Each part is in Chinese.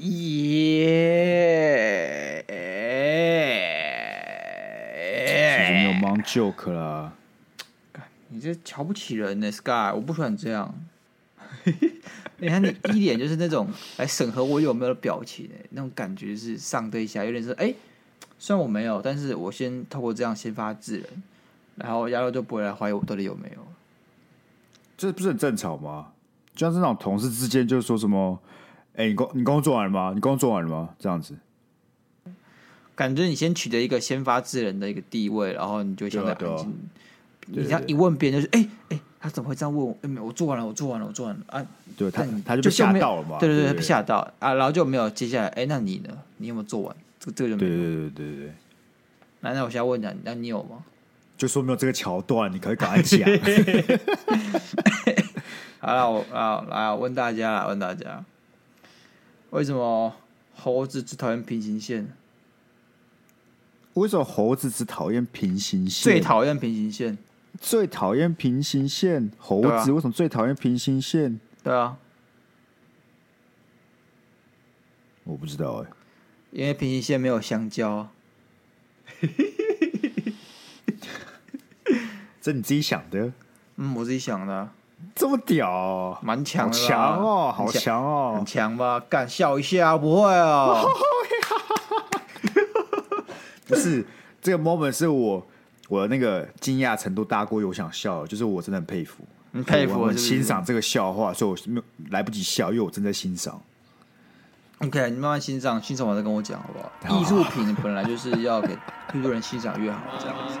耶！其实没有 Mount Joke 啦。你这瞧不起人呢，Sky！我不喜欢这样。你看你一脸就是那种来审核我有没有的表情，那种感觉是上对下，有点是哎、欸，虽然我没有，但是我先透过这样先发制人，然后亚肉就不会来怀疑我到底有没有。这不是很正常吗？就像是那种同事之间，就说什么，哎、欸，你工你工作完了吗？你工作完了吗？这样子，感觉你先取得一个先发制人的一个地位，然后你就相对安静。啊啊、你这样一问别人，就是哎哎。他怎么会这样问我？欸、没有，我做完了，我做完了，我做完了啊！对他，他就被吓到了嘛？对对对，被吓到啊！然后就没有接下来。哎、欸，那你呢？你有没有做完？这个这个就没有。对对对对对。那那我现在问你，那你有吗？就说没有这个桥段，你可以赶快讲。好了，我啊来我问大家了，问大家，为什么猴子只讨厌平行线？为什么猴子只讨厌平行线？最讨厌平行线。最讨厌平行线，猴子为什么最讨厌平行线？对啊，我不知道哎、欸，因为平行线没有香蕉。这你自己想的？嗯，我自己想的。这么屌，蛮强的，强哦，好强哦，很强吧？敢笑一下，不会哦。不是，这个 moment 是我。我的那个惊讶程度大过于我想笑，就是我真的很佩服，你佩服，我很欣赏这个笑话，所以我没有来不及笑，因为我正在欣赏。OK，你慢慢欣赏，欣赏完再跟我讲好不好？艺术品本来就是要给 越多人欣赏越好，这样子。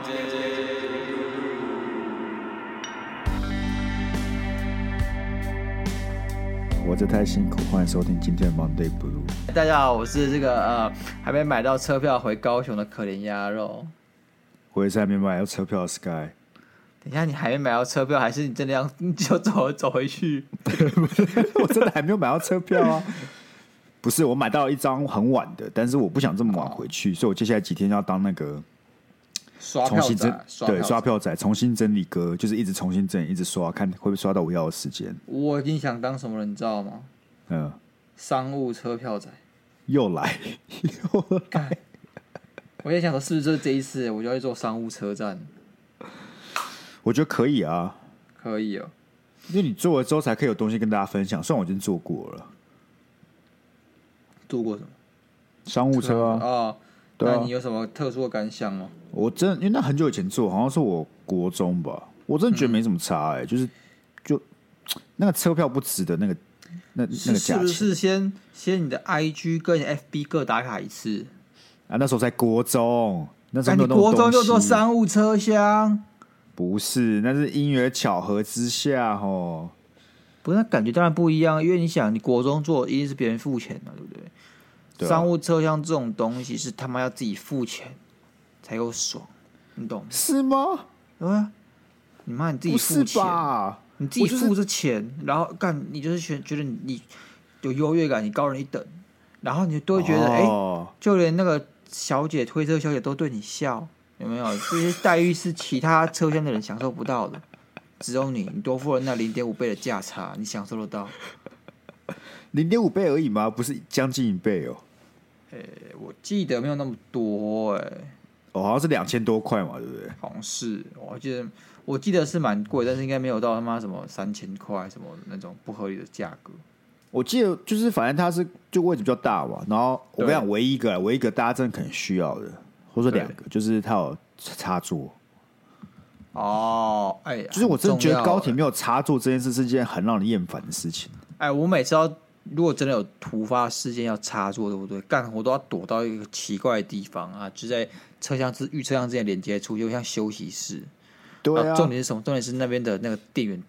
活着太辛苦，欢迎收听今天的 Monday Blue。大家好，我是这个呃还没买到车票回高雄的可怜鸭肉。我也是还没买到车票的，Sky。等一下，你还没买到车票，还是你真的要你就走走回去？我真的还没有买到车票啊！不是，我买到了一张很晚的，但是我不想这么晚回去，哦、所以我接下来几天要当那个刷票仔，对，刷票仔，重新整理歌，就是一直重新整理，一直刷，看会不会刷到我要的时间。我已经想当什么人，你知道吗？嗯，商务车票仔又来，又来。我在想说，是不是就是这一次，我就要去坐商务车站？我觉得可以啊，可以哦，因为你做了之后才可以有东西跟大家分享。虽然我已经做过了，做过什么？商务车啊？啊、哦，对啊，那你有什么特殊的感想吗？我真的因为那很久以前坐，好像是我国中吧，我真的觉得没什么差哎、欸，嗯、就是就那个车票不值得那个那那个价钱。是不是先先你的 IG 跟 FB 各打卡一次？啊，那时候在国中，那时候那你国中就坐商务车厢？不是，那是因缘巧合之下哦。不是，那感觉当然不一样，因为你想，你国中坐一定是别人付钱的，对不对？商务车厢这种东西是他妈要自己付钱才够爽，你懂？是吗？对啊，你妈你自己付钱，吧你自己付这钱，就是、然后干你就是觉觉得你有优越感，你高人一等，然后你都会觉得哎、哦欸，就连那个。小姐，推车小姐都对你笑，有没有？这些待遇是其他车厢的人享受不到的，只有你，你多付了那零点五倍的价差，你享受得到。零点五倍而已吗？不是将近一倍哦。诶、欸，我记得没有那么多哎、欸。哦，好像是两千多块嘛，对不对？好像是，我记得我记得是蛮贵，但是应该没有到他妈什么三千块什么那种不合理的价格。我记得就是，反正它是就位置比较大嘛。然后我跟你讲，唯一一个，唯一一个大家真的可能需要的，或者说两个，就是它有插座。哦，哎，就是我真的觉得高铁没有插座这件事是件很让人厌烦的事情。哎，我每次要如果真的有突发事件要插座，对不对？干活都要躲到一个奇怪的地方啊，就在车厢之与车厢之间连接处，就像休息室。对啊。重点是什么？重点是那边的那个电源。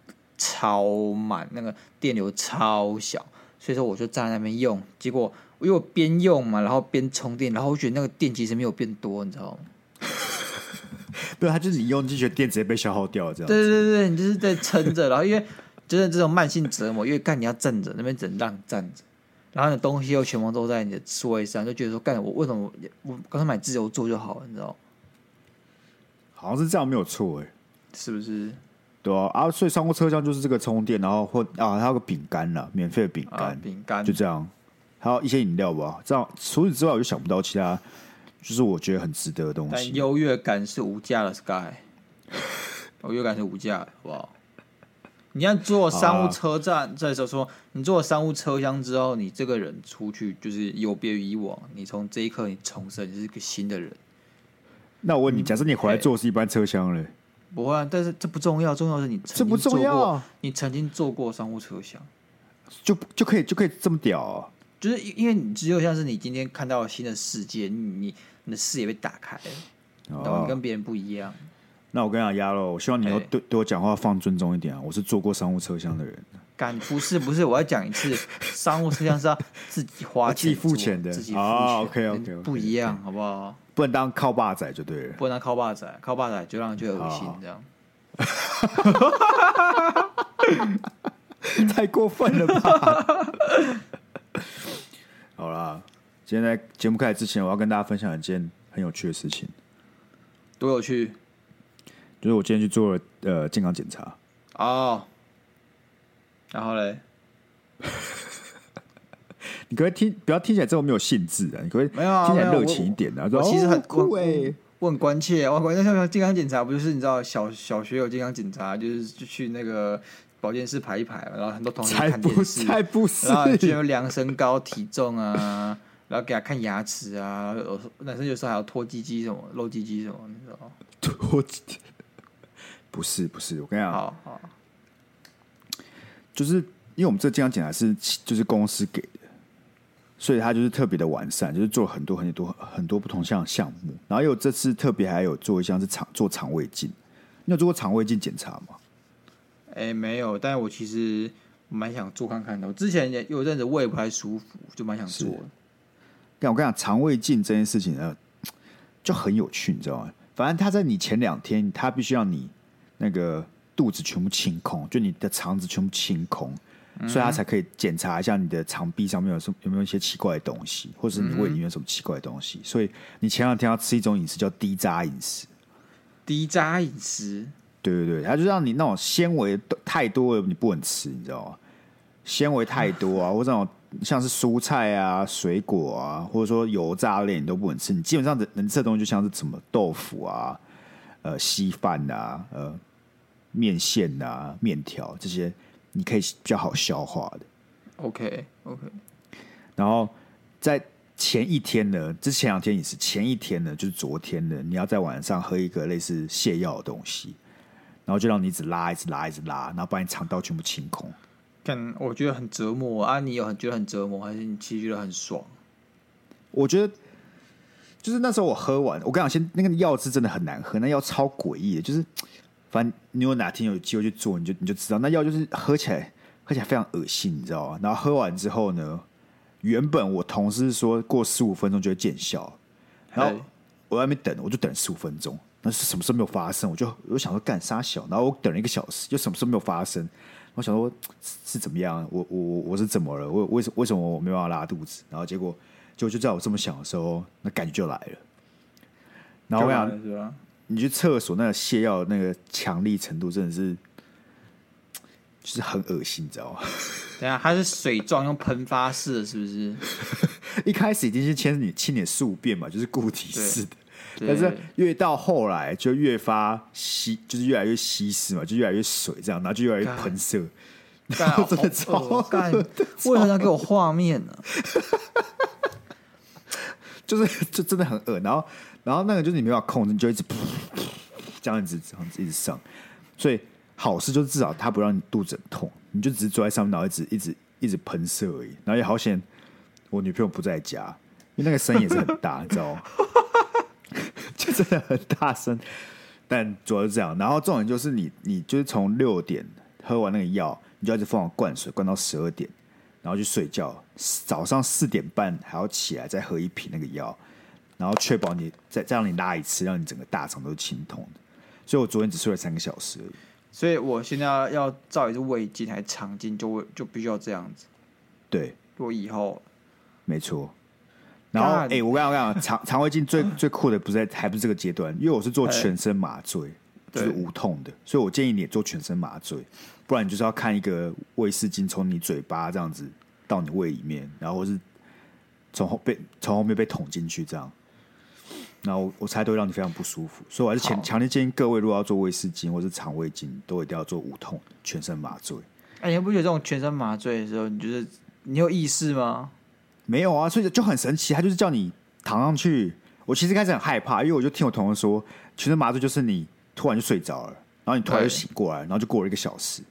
超满，那个电流超小，所以说我就站在那边用，结果我又边用嘛，然后边充电，然后我觉得那个电其实没有变多，你知道吗？对，它就是你用进去的电直接被消耗掉了，这样。对对对，你就是在撑着，然后因为就是这种慢性折磨，因为干你要站着，那边只能让你站着，然后你的东西又全部都在你的座位上，就觉得说干我为什么我我刚才买自由座就好了，你知道？好像是这样，没有错，哎，是不是？对啊，啊，所以商务车厢就是这个充电，然后或啊，还有个饼干啦，免费的饼干，饼干、啊、就这样。还有一些饮料吧。这样除此之外，我就想不到其他，就是我觉得很值得的东西。但优越感是无价的，Sky。优越感是无价的，好不好？你要坐商务车站，再说说，你坐了商务车厢之后，你这个人出去就是有别于以往。你从这一刻，你重生，你是一个新的人。那我问你，假设你回来坐是一般车厢嘞？不会，但是这不重要，重要的是你这不重要，你曾经坐过商务车厢，就就可以就可以这么屌啊！就是因为你只有像是你今天看到了新的世界，你你，的视野被打开了，然后你跟别人不一样。那我跟你讲，鸭肉，我希望你以后对对我讲话放尊重一点啊！我是坐过商务车厢的人。敢不是不是，我要讲一次，商务车厢是要自己花钱、自己付钱的，自己付钱。哦，OK OK，不一样，好不好？不能当靠爸仔就对了，不能当靠爸仔，靠爸仔就让人觉得恶心，这样。太过分了吧！好啦，今天在节目开始之前，我要跟大家分享一件很有趣的事情。多有趣！就是我今天去做了呃健康检查哦，然后嘞，你可不可以听，不要听起来这么没有兴致啊！你可不可以没有听起来热情一点的？我其实很酷哎，我很关切。我关键像健康检查，不就是你知道小小学有健康检查，就是就去那个保健室排一排，然后很多同学看电视，才不是，然后就量身高体重啊，然后给他看牙齿啊，男生有时候还要脱鸡鸡什么，露鸡鸡什么，你知道吗？拖鸡。不是不是，我跟你讲，好好，就是因为我们这个健康检查是就是公司给的，所以它就是特别的完善，就是做很多很多很多不同项项目。然后有这次特别还有做一项是肠做肠胃镜，你有做过肠胃镜检查吗？哎、欸，没有，但是我其实蛮想做看看的。我之前也有阵子胃不太舒服，就蛮想做的。但我跟你讲，肠胃镜这件事情呢，就很有趣，你知道吗？反正他在你前两天，他必须要你。那个肚子全部清空，就你的肠子全部清空，嗯、所以他才可以检查一下你的肠壁上面有什么有没有一些奇怪的东西，或者是你胃里面有什么奇怪的东西。嗯、所以你前两天要吃一种饮食叫低渣饮食。低渣饮食，对对对，它就让你那种纤维太多了，你不能吃，你知道吗？纤维太多啊，或者那种像是蔬菜啊、水果啊，或者说油炸类你都不能吃。你基本上能吃的东西就像是什么豆腐啊、呃稀饭啊、呃。面线啊，面条这些你可以比较好消化的。OK OK。然后在前一天呢，这前两天也是前一天呢，就是昨天呢，你要在晚上喝一个类似泻药的东西，然后就让你一直拉，一直拉，一直拉，然后把你肠道全部清空。但，我觉得很折磨啊！你有很觉得很折磨，还是你其实觉得很爽？我觉得就是那时候我喝完，我跟你讲，先那个药是真的很难喝，那药超诡异的，就是。反正你有哪天有机会去做，你就你就知道，那药就是喝起来喝起来非常恶心，你知道吗？然后喝完之后呢，原本我同事说过十五分钟就会见效，然后我在那边等，我就等十五分钟，那是什么事没有发生，我就我想说干啥小，然后我等了一个小时，就什么事没有发生，我想说是怎么样？我我我是怎么了？我为什为什么我没办法拉肚子？然后结果就就在我这么想的时候，那感觉就来了。然后我想。你去厕所那个泻药那个强力程度真的是，就是很恶心，你知道吗？等下它是水状用喷发式的，是不是？一开始已经是清你清点宿便嘛，就是固体式的，但是越到后来就越发稀，就是越来越稀释嘛，就越来越水这样，然后就越来越喷射，真的超干！为什么要给我画面呢？就是 就真的很饿，然后。然后那个就是你没办法控制，你就一直噗这样子这样子一直上，所以好事就是至少它不让你肚子很痛，你就只是坐在上面，然后一直一直一直喷射而已。然后也好险，我女朋友不在家，因为那个声音也是很大，你知道吗？就真的很大声。但主要是这样。然后重点就是你你就是从六点喝完那个药，你就一直疯狂灌水，灌到十二点，然后去睡觉。早上四点半还要起来再喝一瓶那个药。然后确保你再再让你拉一次，让你整个大肠都是清通的。所以我昨天只睡了三个小时而已。所以我现在要，要照一次胃镜还是肠镜，就就必须要这样子。对，我以后没错。然后，哎、欸，我跟你讲，肠肠胃镜最 最酷的不是在还不是这个阶段，因为我是做全身麻醉，就是无痛的。所以我建议你也做全身麻醉，不然你就是要看一个胃视镜从你嘴巴这样子到你胃里面，然后是从后被从后面被捅进去这样。然后我，我猜都会让你非常不舒服，所以我还是强强烈建议各位，如果要做威士忌或是肠胃镜，都一定要做无痛全身麻醉。哎，你不觉得这种全身麻醉的时候，你觉得你有意识吗？没有啊，所以就很神奇，他就是叫你躺上去。我其实开始很害怕，因为我就听我同事说，全身麻醉就是你突然就睡着了，然后你突然就醒过来，然后就过了一个小时。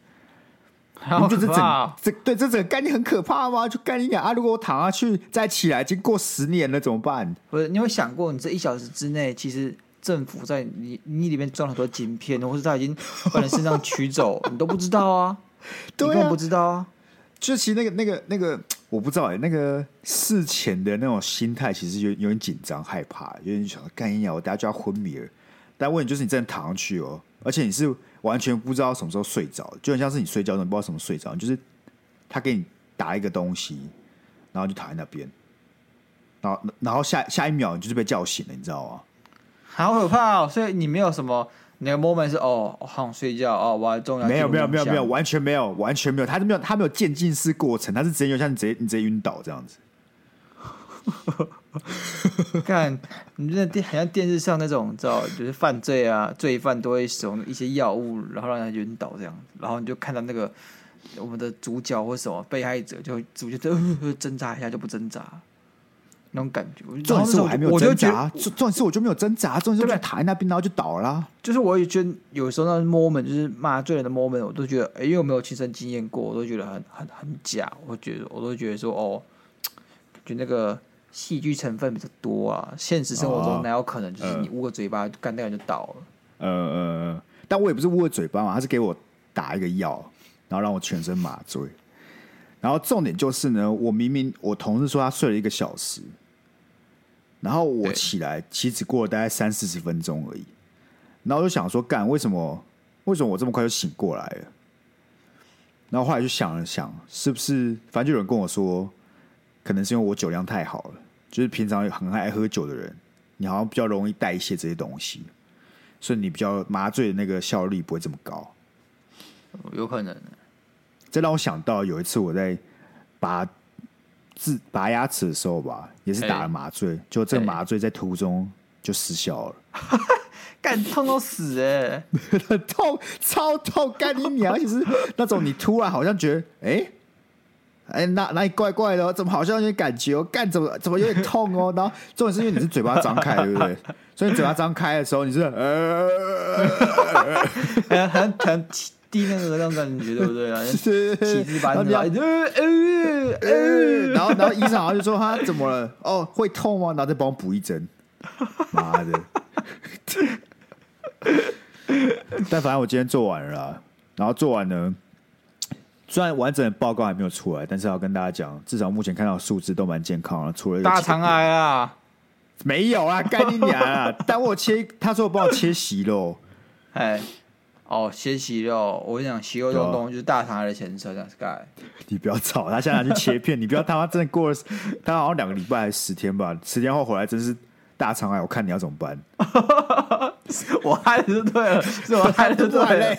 好可怕！这对这整个概念很可怕吗？就概念讲啊，如果我躺下去再起来，已经过十年了，怎么办？不是，你有想过，你这一小时之内，其实政府在你你里面装了很多晶片，或是他已经把你身上取走，你都不知道啊？对啊，你根本不知道啊！就其实那个那个那个，我不知道哎、欸，那个事前的那种心态，其实有有点紧张、害怕，有点想干一鸟，我等下就要昏迷了。但问题就是，你真的躺上去哦，而且你是。完全不知道什么时候睡着，就很像是你睡觉，你不知道什么睡着，就是他给你打一个东西，然后就躺在那边，然后然后下下一秒你就是被叫醒了，你知道吗？好可怕哦！所以你没有什么那个 moment 是哦，好想睡觉哦，我还重要。没有没有没有没有，完全没有完全没有，他是没有他没有渐进式过程，他是直接就像你直接你直接晕倒这样子。看，你那电好像电视上那种，知道就是犯罪啊，罪犯都会使用一些药物，然后让人晕倒这样子，然后你就看到那个我们的主角或什么被害者，就主角就挣扎一下就不挣扎，那种感觉。重点是我还没有挣扎，重点是我就没有挣扎，重点是躺在那边然后就倒了。就是我也觉得有时候那 moment 就是麻醉人的 moment，我都觉得，哎、欸，因为我没有亲身经验过，我都觉得很很很假。我觉得我都觉得说，哦，就那个。戏剧成分比较多啊，现实生活中哪有可能就是你捂个嘴巴，干、掉、人就倒了？呃呃，但我也不是捂个嘴巴嘛，他是给我打一个药，然后让我全身麻醉。然后重点就是呢，我明明我同事说他睡了一个小时，然后我起来其实只过了大概三四十分钟而已。然后我就想说，干为什么？为什么我这么快就醒过来了？然后后来就想了想，是不是？反正就有人跟我说。可能是因为我酒量太好了，就是平常很爱喝酒的人，你好像比较容易代谢这些东西，所以你比较麻醉的那个效率不会这么高。有可能。这让我想到有一次我在拔智拔牙齿的时候吧，也是打了麻醉，欸、就这个麻醉在途中就失效了，干痛到死哎、欸，痛超痛，干你娘！其实那种你突然好像觉得哎。欸哎，哪哪里怪怪的、哦？怎么好像有点感觉、哦？干怎么怎么有点痛哦？然后重点是因为你是嘴巴张开，对不对？所以你嘴巴张开的时候，你是 呃，很很很低那个那种感觉，对不对啊？是气质班的，呃呃然后然后医生好像就说他怎么了？哦，会痛吗？然后再帮我补一针。妈的！但反正我今天做完了啦，然后做完了。虽然完整的报告还没有出来，但是要跟大家讲，至少目前看到数字都蛮健康的。除了大肠癌啊，没有啊，干你娘啊！但我切，他说我帮我切息肉，哎，哦，切息肉，我跟你讲，息肉这种东西就是大肠癌的前身啊，Sky。你不要吵，他现在去切片，你不要他妈真的过了，他好像两个礼拜还是十天吧，十天后回来真是大肠癌，我看你要怎么办？我害的是对了，是我 害的是对了。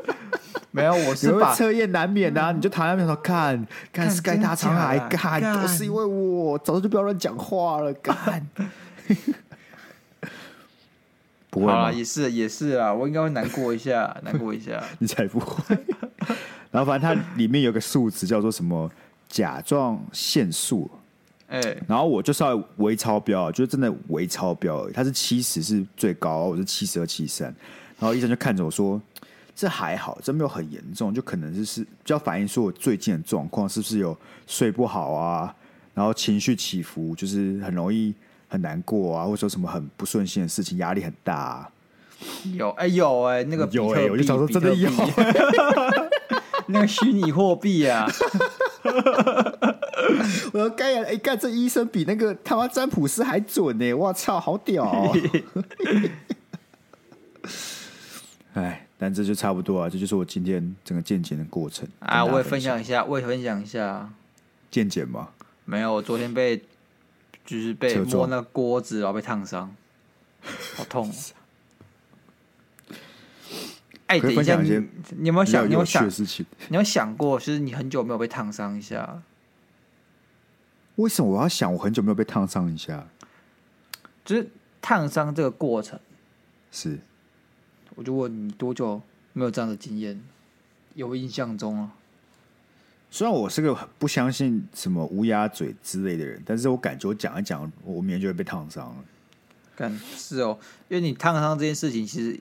没有，我是把测验难免的、啊，你就躺在那边说看，看 Sky 大肠癌，干都是因为我，早就不要乱讲话了，干。不会啊，也是也是啊，我应该会难过一下，难过一下。你才不会。然后反正它里面有个数值叫做什么甲状腺素，哎、欸，然后我就稍微微超标，就是真的微超标而已，他是七十是最高，我是七十二七三，然后医生就看着我说。这还好，这没有很严重，就可能就是比较反映说我最近的状况是不是有睡不好啊，然后情绪起伏，就是很容易很难过啊，或者说什么很不顺心的事情，压力很大啊。有哎有哎，那个有哎，我就想说真的有，那个虚拟货币啊，我要干呀！哎干，这医生比那个他妈占卜师还准呢！我操，好屌哦！哎。但这就差不多啊，这就是我今天整个健检的过程啊！我也分享一下，我也分享一下健检吗？没有，我昨天被就是被摸那个锅子，然后被烫伤，好痛！哎，等一下，你你有没有想？你有想？你有想过，就是你很久没有被烫伤一下？为什么我要想？我很久没有被烫伤一下，就是烫伤这个过程是。我就问你多久没有这样的经验？有印象中啊？虽然我是个不相信什么乌鸦嘴之类的人，但是我感觉我讲一讲，我明天就会被烫伤了。感是哦，因为你烫伤这件事情，其实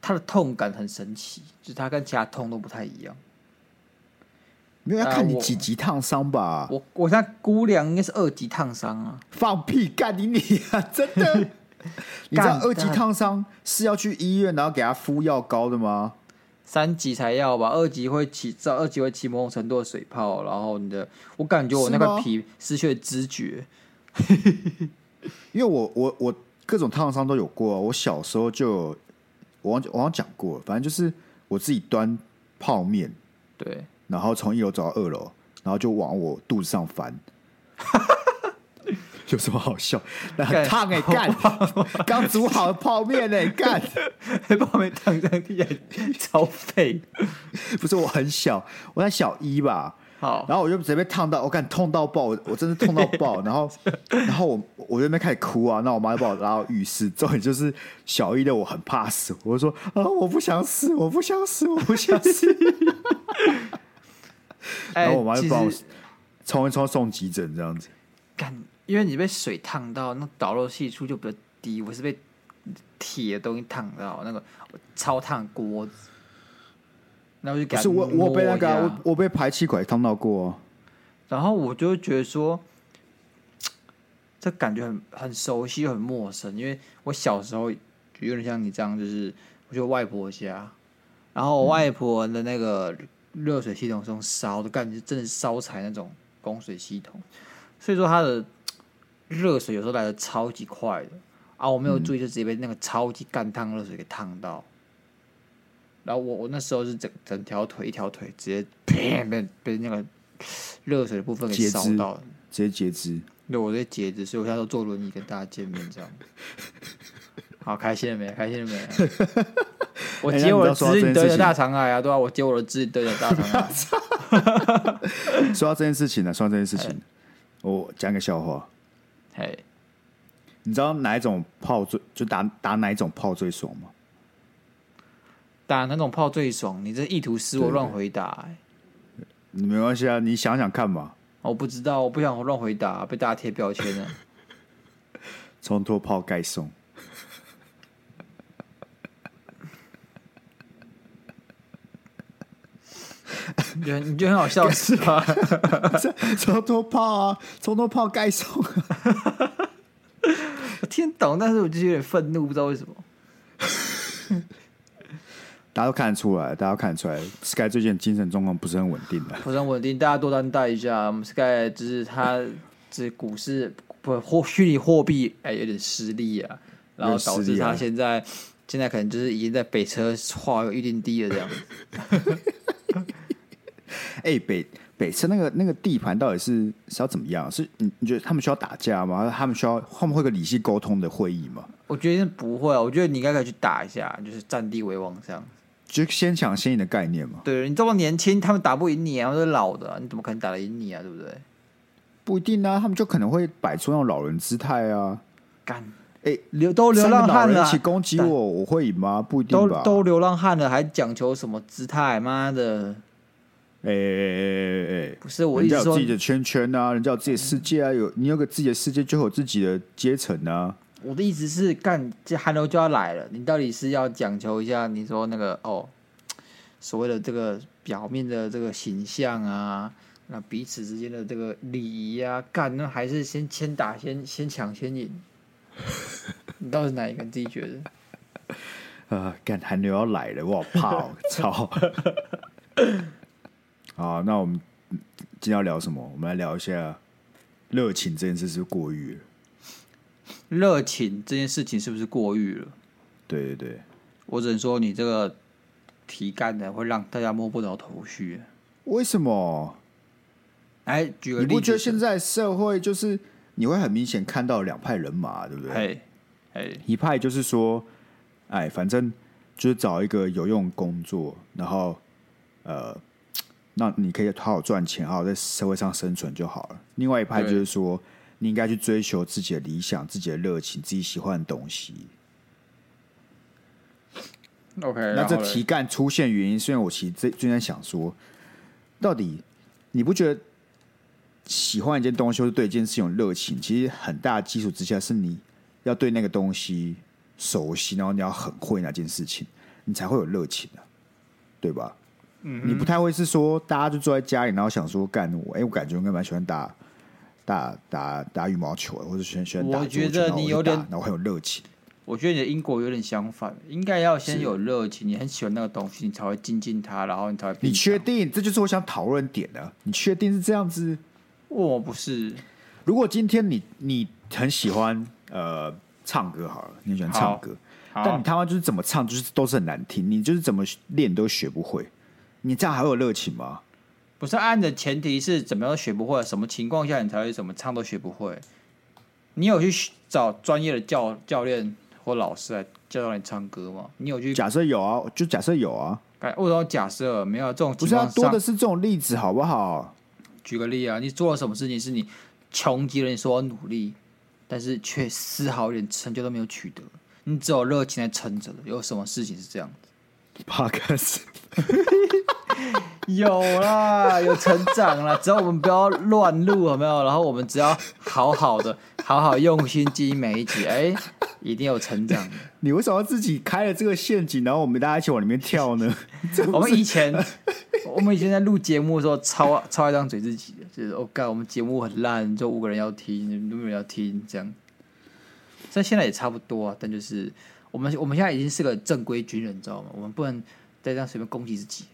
它的痛感很神奇，就是它跟其他痛都不太一样。没有要看你几级烫伤吧？我我现在估量应该是二级烫伤啊！放屁，干你你啊！真的？你知道二级烫伤是要去医院，然后给他敷药膏的吗？三级才要吧，二级会起，二级会起某种程度的水泡，然后你的，我感觉我那个皮失去了知觉，因为我我我各种烫伤都有过，我小时候就有我忘我忘讲过，反正就是我自己端泡面，对，然后从一楼走到二楼，然后就往我肚子上翻。有什么好笑？那很烫哎，干！刚煮好的泡面哎，干！泡面烫上去超废。不是我很小，我在小一吧。好，然后我就直接被烫到，我感痛到爆，我真的痛到爆。然后，然后我我就在那边开始哭啊。那我妈就把我拉到浴室。重点就是小一的我很怕死，我就说啊，我不想死，我不想死，我不想死。然后我妈就把我冲一冲送急诊，这样子。干。因为你被水烫到，那导热系数就比较低。我是被铁的东西烫到，那个超烫锅子，然后就感觉我我被那个、啊、我我被排气管烫到过、啊，然后我就觉得说，这感觉很很熟悉又很陌生。因为我小时候有点像你这样，就是我去外婆家，然后我外婆的那个热水系统是用烧的，感觉真的是烧柴那种供水系统，所以说它的。热水有时候来的超级快的啊，我没有注意就直接被那个超级干烫热水给烫到，嗯、然后我我那时候是整整条腿一条腿直接砰被被那个热水的部分给烧到了，直接截肢。对，我直接截肢，所以我现在都坐轮椅跟大家见面这样。好，开心了没？开心了没？我接我的侄女得了大肠癌啊，对啊，我接我的侄女得了大肠癌。说到这件事情呢，说到这件事情，欸、我讲个笑话。嘿你知道哪一种炮最就打打哪一种炮最爽吗？打哪种炮最爽？你这意图使我乱回答、欸？你没关系啊，你想想看嘛。我不知道，我不想乱回答，被大家贴标签了。冲脱炮盖送，你觉得你觉得很好笑是吧？冲多炮啊，冲多炮盖送。我 听懂，但是我就有点愤怒，不知道为什么。大家都看得出来，大家都看得出来，Sky 最近精神状况不是很稳定的，不是很稳定，大家多担待一下。我们 Sky 就是他这股市不货虚拟货币哎有点失利啊，然后导致他现在现在可能就是已经在北车画有预定低了这样。哎、欸，北北车那个那个地盘到底是是要怎么样？是你你觉得他们需要打架吗？他们需要他们会有个理性沟通的会议吗？我觉得不会啊，我觉得你应该可以去打一下，就是占地为王这样，就先抢先赢的概念嘛。对，你这么年轻，他们打不赢你啊，都是老的，你怎么可能打得赢你啊？对不对？不一定啊，他们就可能会摆出那种老人姿态啊。干，哎、欸，流都流浪汉了，一起攻击我，我会赢吗？不一定吧。都都流浪汉了，还讲求什么姿态？妈的！哎哎哎哎，不是我意思说，人家有自己的圈圈啊，人家有自己的世界啊，有你有个自己的世界，就有自己的阶层啊。我的意思是，干这寒流就要来了，你到底是要讲求一下，你说那个哦，所谓的这个表面的这个形象啊，那彼此之间的这个礼仪啊，干那还是先先打先先抢先赢？你到底是哪一个？你自己觉得？呃，干寒流要来了，我好怕哦，操！好，那我们今天要聊什么？我们来聊一下热情这件事是过誉了？热情这件事情是不是过誉了？对对对，我只能说你这个题干的会让大家摸不着头绪。为什么？哎，举个例子，你不觉得现在社会就是你会很明显看到两派人马，对不对？哎哎，一派就是说，哎，反正就是找一个有用工作，然后呃。那你可以好好赚钱，好好在社会上生存就好了。另外一派就是说，你应该去追求自己的理想、自己的热情、自己喜欢的东西。OK，那这题干出现原因，虽然我其实最最近想说，到底你不觉得喜欢一件东西，或是对一件事情有热情，其实很大的基础之下，是你要对那个东西熟悉，然后你要很会那件事情，你才会有热情的，对吧？嗯，你不太会是说，大家就坐在家里，然后想说干我，哎，我感觉我应该蛮喜欢打打打打羽毛球，或者喜欢喜欢打。我觉得你有点，然后很有热情。我觉得你的因果有点相反，应该要先有热情，你很喜欢那个东西，你才会精进它，然后你才会。你确定？这就是我想讨论点的。你确定是这样子？我不是。如果今天你你很喜欢呃唱歌好了，你很喜欢唱歌，但你他妈就是怎么唱就是都是很难听，你就是怎么练都学不会，你这样还会有热情吗？不是，按的前提是怎么样都学不会，什么情况下你才会怎么唱都学不会？你有去找专业的教教练？或老师来教导你唱歌吗？你有去？假设有啊，就假设有啊。为什么假设没有这种？不是啊，多的是这种例子，好不好？举个例啊，你做了什么事情是你穷极了，你说我努力，但是却丝毫一点成就都没有取得，你只有热情在撑着的。有什么事情是这样子？帕克斯。有啦，有成长啦。只要我们不要乱录，有没有？然后我们只要好好的、好好用心记每一集，哎、欸，一定有成长。你为什么要自己开了这个陷阱，然后我们大家一起往里面跳呢？我们以前，我们以前在录节目的时候超，超超爱张嘴自己的，就是我干、哦，我们节目很烂，就五个人要听，你们都没有人要听，这样。但现在也差不多啊，但就是我们我们现在已经是个正规军人，你知道吗？我们不能再这样随便攻击自己。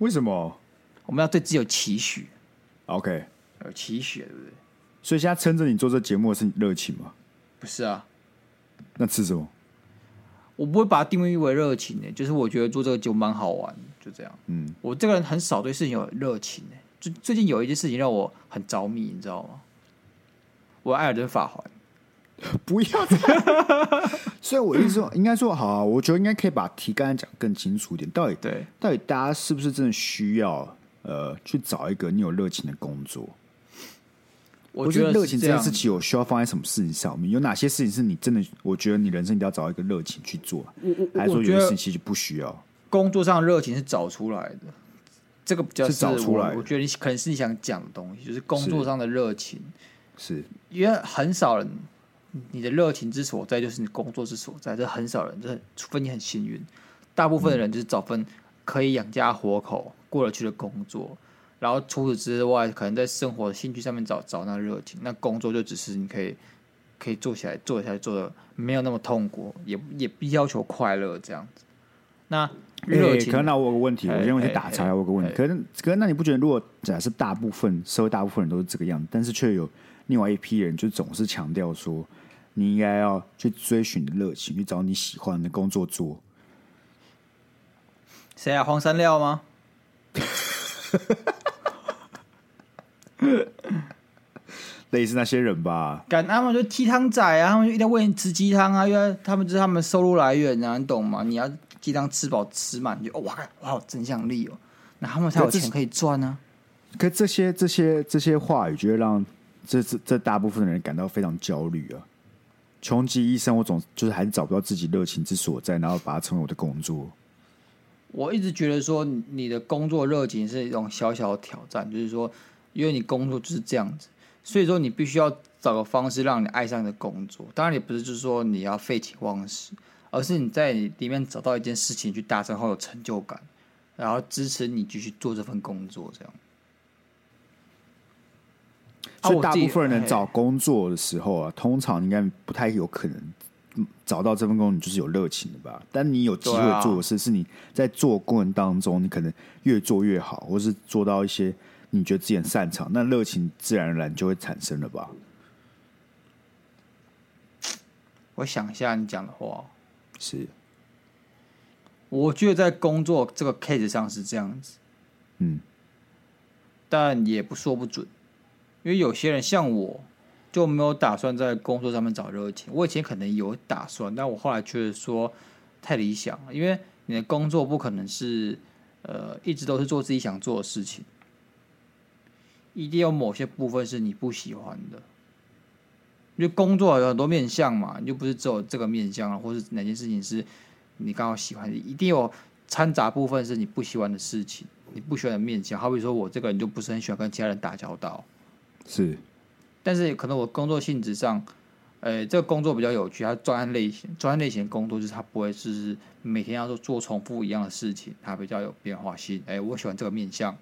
为什么？我们要对自己有期许。OK，有期许，对不对？所以现在撑着你做这节目的是你热情吗？不是啊。那吃什么？我不会把它定义为热情诶，就是我觉得做这个节目蛮好玩，就这样。嗯，我这个人很少对事情有热情诶。最最近有一件事情让我很着迷，你知道吗？我爱尔登法环。不要这样，所以我意思说，应该说好啊，我觉得应该可以把题干讲更清楚一点。到底对，到底大家是不是真的需要呃去找一个你有热情的工作？我觉得热情这件事情，我需要放在什么事情上面？有哪些事情是你真的？我觉得你人生一定要找一个热情去做，还是说有些事情其实不需要？工作上热情是找出来的，这个比较是找出来。我觉得你可能是你想讲的东西，就是工作上的热情，是因为很少人。你的热情之所在就是你工作之所在，这很少人，这除非你很幸运，大部分的人就是找份可以养家活口、过得去的工作，然后除此之外，可能在生活的兴趣上面找找那热情，那工作就只是你可以可以做起来、做起来做的没有那么痛苦，也也不要求快乐这样子。那热情，欸、可能那我有个问题，我先问你打岔，我有个问题，可能可能那你不觉得，如果假设大部分社会大部分人都是这个样子，但是却有另外一批人就总是强调说。你应该要去追寻你的热情，去找你喜欢的工作做。谁啊？黄山料吗？类似那些人吧。敢他们就鸡汤仔啊，他们就一定要为你吃鸡汤啊，因为他们就是他们收入来源啊，你懂吗？你要鸡汤吃饱吃满，就哇哇好正向力哦，那他们才有钱可以赚呢、啊。可这些这些这些话语，就会让这这这大部分的人感到非常焦虑啊。穷极一生，我总就是还是找不到自己热情之所在，然后把它成为我的工作。我一直觉得说，你的工作热情是一种小小的挑战，就是说，因为你工作就是这样子，所以说你必须要找个方式让你爱上你的工作。当然，也不是就是说你要废寝忘食，而是你在里面找到一件事情去达成，后有成就感，然后支持你继续做这份工作，这样。所以大部分人找工作的时候啊，通常应该不太有可能找到这份工作，你就是有热情的吧？但你有机会做的事，是你在做过程当中，你可能越做越好，或是做到一些你觉得自己很擅长，那热情自然而然就会产生了吧？我想一下你讲的话，是，我觉得在工作这个 case 上是这样子，嗯，但也不说不准。因为有些人像我，就没有打算在工作上面找热情。我以前可能有打算，但我后来觉得说太理想了。因为你的工作不可能是呃，一直都是做自己想做的事情，一定有某些部分是你不喜欢的。因为工作有很多面向嘛，你就不是只有这个面向啊，或是哪件事情是你刚好喜欢的，一定有掺杂部分是你不喜欢的事情，你不喜欢的面向。好比说我这个人就不是很喜欢跟其他人打交道，是，但是可能我工作性质上，呃，这个工作比较有趣，它专案类型，专案类型的工作就是它不会是每天要做做重复一样的事情，它比较有变化性。哎，我喜欢这个面向。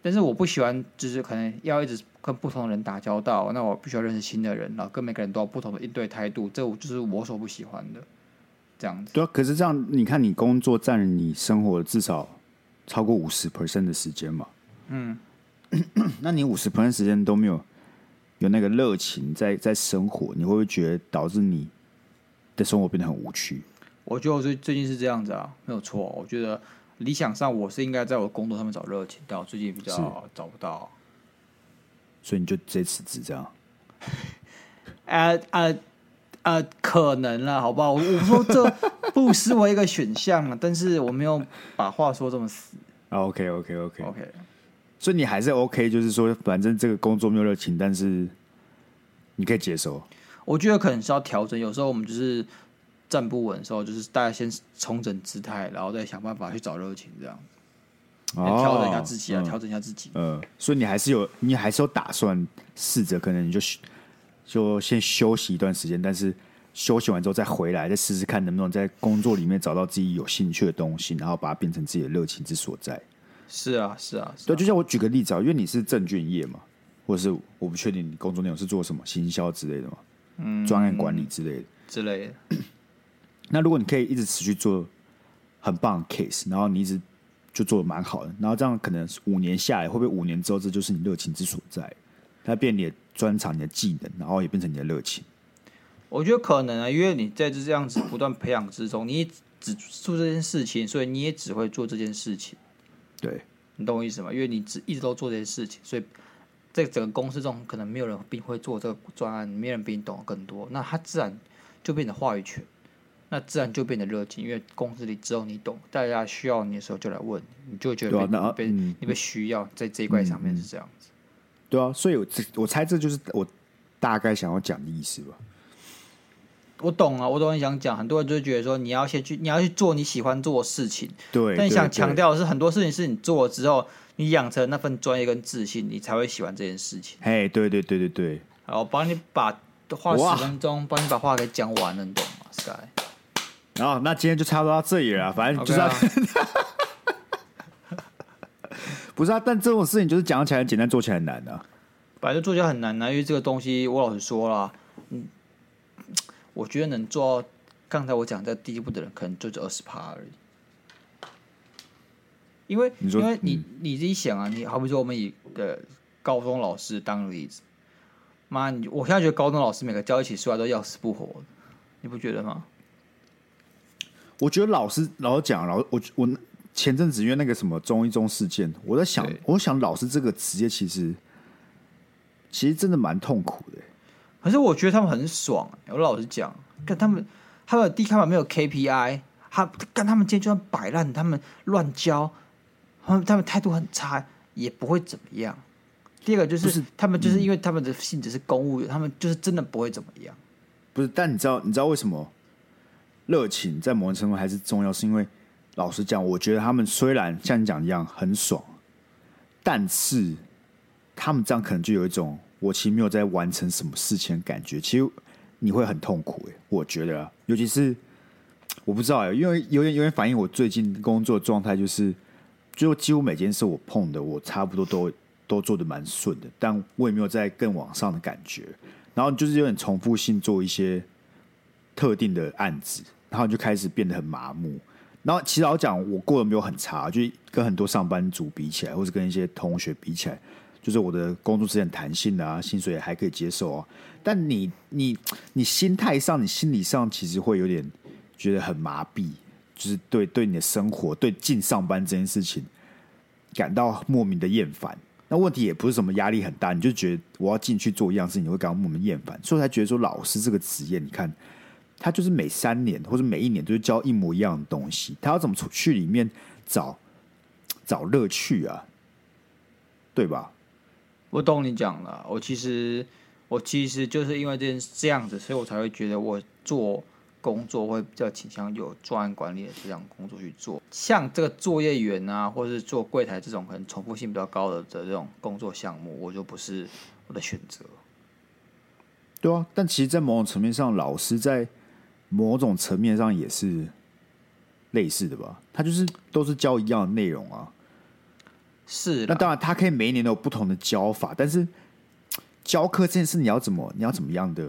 但是我不喜欢，就是可能要一直跟不同的人打交道，那我必须要认识新的人，然后跟每个人都有不同的应对态度，这就是我所不喜欢的，这样子。对啊，可是这样，你看你工作占你生活至少超过五十 percent 的时间嘛？嗯，那你五十 percent 时间都没有有那个热情在在生活，你会不会觉得导致你的生活变得很无趣？我觉得我最最近是这样子啊，没有错，我觉得。理想上，我是应该在我的工作上面找热情，但我最近比较找不到，所以你就直接辞职这样？呃呃呃，可能啦，好不好？我我说这不失为一个选项啊，但是我没有把话说这么死。OK OK OK OK，所以你还是 OK，就是说，反正这个工作没有热情，但是你可以接受。我觉得可能是要调整，有时候我们就是。站不稳的时候，就是大家先重整姿态，然后再想办法去找热情，这样调整一下自己啊，调、嗯、整一下自己。嗯，所以你还是有，你还是有打算试着，可能你就就先休息一段时间，但是休息完之后再回来，再试试看能不能在工作里面找到自己有兴趣的东西，然后把它变成自己的热情之所在。是啊，是啊，是啊。对，就像我举个例子啊，因为你是证券业嘛，或者是我不确定你工作内容是做什么，行销之类的嘛，嗯，专案管理之类的之类的。那如果你可以一直持续做很棒的 case，然后你一直就做的蛮好的，然后这样可能五年下来，会不会五年之后这就是你热情之所在？它变你的专长、你的技能，然后也变成你的热情？我觉得可能啊，因为你在这这样子不断培养之中，你也只做这件事情，所以你也只会做这件事情。对，你懂我意思吗？因为你只一直都做这些事情，所以在整个公司中，可能没有人比会做这个专案，没有人比你懂得更多，那他自然就变得话语权。那自然就变得热情，因为公司里只有你懂，大家需要你的时候就来问，你就会觉得被、啊、被、嗯、你被需要在这一块上面是这样子。对啊，所以我这我猜这就是我大概想要讲的意思吧。我懂啊，我懂你想讲，很多人就觉得说你要先去，你要去做你喜欢做的事情。对，但你想强调的是，很多事情是你做了之后，你养成那份专业跟自信，你才会喜欢这件事情。嘿，对对对对对。好，我帮你把花十分钟，帮你把话给讲完了，你懂吗？Sky。然后，那今天就差不多到这里了。反正就是，Okay 啊、不是啊。但这种事情就是讲起来很简单，做起来很难的、啊。本来就做起来很难因为这个东西，我老实说了，嗯，我觉得能做到刚才我讲在第一步的人，可能就只二十趴而已。因为，因为你、嗯、你自己想啊，你好比说我们以个高中老师当例子，妈，你我现在觉得高中老师每个教一起出来都要死不活，你不觉得吗？我觉得老师老实讲，老我我前阵子因为那个什么中一中事件，我在想，我想老师这个职业其实其实真的蛮痛苦的。可是我觉得他们很爽，我老实讲，跟他们他们第一开门没有 KPI，他跟他们今天就算摆烂，他们乱教，他们他们态度很差，也不会怎么样。第二个就是，是他们就是因为他们的性质是公务员，嗯、他们就是真的不会怎么样。不是，但你知道你知道为什么？热情在某种程度还是重要，是因为老实讲，我觉得他们虽然像你讲一样很爽，但是他们这样可能就有一种我其实没有在完成什么事情感觉，其实你会很痛苦。哎，我觉得，尤其是我不知道，因为有点有点反映我最近工作状态，就是就几乎每件事我碰的，我差不多都都做得蛮顺的，但我也没有在更往上的感觉，然后就是有点重复性做一些特定的案子。然后就开始变得很麻木。然后其实老讲，我过得没有很差，就跟很多上班族比起来，或者跟一些同学比起来，就是我的工作时间弹性的啊，薪水还可以接受啊。但你你你心态上，你心理上其实会有点觉得很麻痹，就是对对你的生活，对进上班这件事情感到莫名的厌烦。那问题也不是什么压力很大，你就觉得我要进去做一样事情，你会感到莫名厌烦，所以才觉得说老师这个职业，你看。他就是每三年或者每一年都是教一模一样的东西，他要怎么出去里面找找乐趣啊，对吧？我懂你讲了，我其实我其实就是因为这件这样子，所以我才会觉得我做工作会比较倾向有专案管理的这样工作去做，像这个作业员啊，或者是做柜台这种可能重复性比较高的的这种工作项目，我就不是我的选择。对啊，但其实，在某种层面上，老师在某种层面上也是类似的吧？他就是都是教一样的内容啊。是，那当然，他可以每一年都有不同的教法，但是教课这件事，你要怎么，你要怎么样的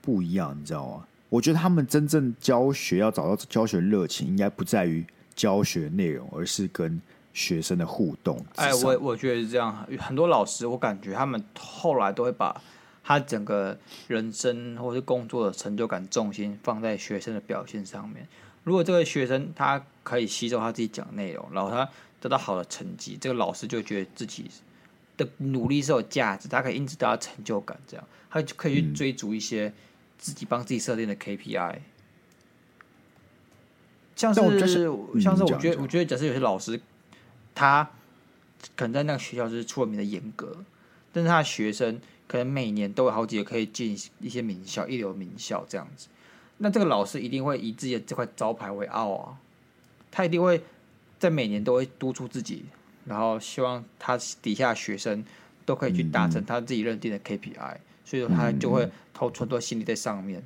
不一样，你知道吗？我觉得他们真正教学要找到教学热情，应该不在于教学内容，而是跟学生的互动。哎，我我觉得是这样，很多老师，我感觉他们后来都会把。他整个人生或是工作的成就感重心放在学生的表现上面。如果这个学生他可以吸收他自己讲内容，然后他得到好的成绩，这个老师就觉得自己的努力是有价值，他可以因此得到成就感，这样他就可以去追逐一些自己帮自己设定的 KPI。嗯、像是，是像是我觉得，我觉得假设有些老师他可能在那个学校就是出了名的严格，但是他的学生。可能每年都有好几个可以进一些名校、一流名校这样子，那这个老师一定会以自己的这块招牌为傲啊，他一定会在每年都会督促自己，然后希望他底下学生都可以去达成他自己认定的 KPI，所以说他就会投出很多心力在上面，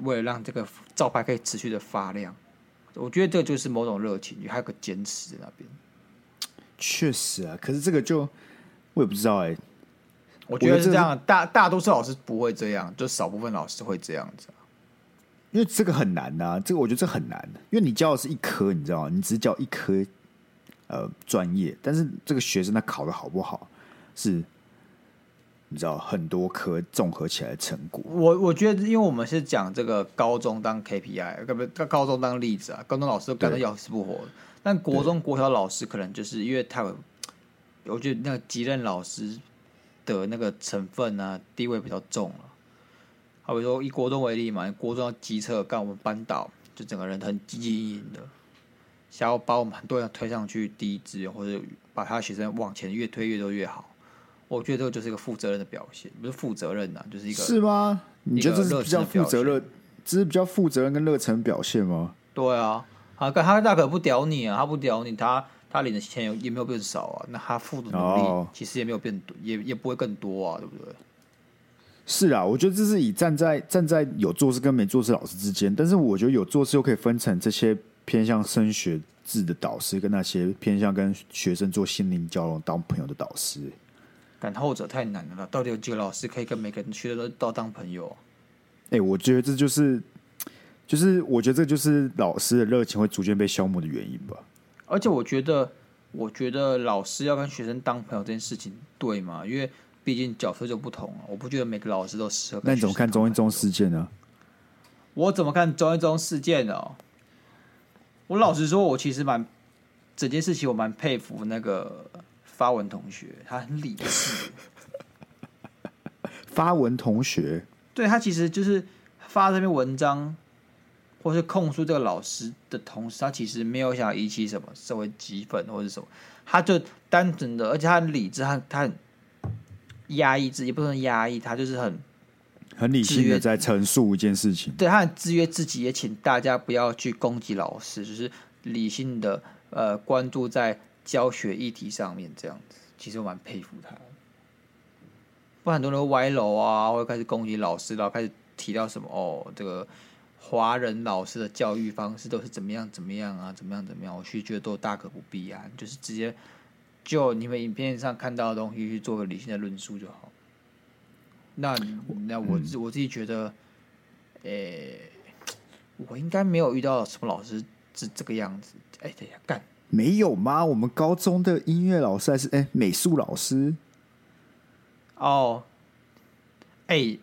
为了让这个招牌可以持续的发亮。我觉得这就是某种热情，还有个坚持在那边。确实啊，可是这个就我也不知道哎、欸。我觉得是这样，大大多数老师不会这样，就少部分老师会这样子。因为这个很难呐、这个我觉得这很难，因为你教的是一科，你知道吗？你只教一科，呃，专业，但是这个学生他考的好不好，是，你知道很多科综合起来的成果。我我觉得，因为我们是讲这个高中当 KPI，不不，高中当例子啊，高中老师感觉要死不活，但国中国小老师可能就是因为他有，我觉得那个级任老师。的那个成分、啊，地位比较重了。好比说以国中为例嘛，国中要机车干我们班导，就整个人很积极的，想要把我们很多人推上去第一志愿，或者把他的学生往前越推越多越好。我觉得这个就是一个负责任的表现，不是负责任呐、啊，就是一个是吗？你觉得这是比较负责任，这是比较负责任跟热忱表现吗？对啊，啊他大可不屌你啊，他不屌你他。他领的钱也没有变少啊，那他付的努力其实也没有变多，也也不会更多啊，对不对？是啊，我觉得这是以站在站在有做事跟没做事老师之间，但是我觉得有做事又可以分成这些偏向升学制的导师，跟那些偏向跟学生做心灵交流、当朋友的导师。但后者太难了，到底有几个老师可以跟每个人学的都都当朋友？哎、欸，我觉得这就是，就是我觉得这就是老师的热情会逐渐被消磨的原因吧。而且我觉得，我觉得老师要跟学生当朋友这件事情对吗？因为毕竟角色就不同了。我不觉得每个老师都适合。那你怎么看中一中事件呢？我怎么看中一中事件呢？我老实说，我其实蛮整件事情我蛮佩服那个发文同学，他很理智。发文同学，对，他其实就是发这篇文章。或是控诉这个老师的同时，他其实没有想引起什么社会激愤或者什么，他就单纯的，而且他很理智，他他很压抑自己，不能压抑，他就是很很理性的在陈述一件事情。对，他很制约自己，也请大家不要去攻击老师，就是理性的呃关注在教学议题上面这样子。其实我蛮佩服他，不然很多人歪楼啊，或者开始攻击老师，然后开始提到什么哦这个。华人老师的教育方式都是怎么样怎么样啊？怎么样怎么样？我其实觉得都大可不必啊，就是直接就你们影片上看到的东西去做个理性的论述就好。那那我自我自己觉得，诶、欸，我应该没有遇到什么老师是这个样子。哎、欸，等一下，干没有吗？我们高中的音乐老师还是哎、欸、美术老师？哦，哎、欸。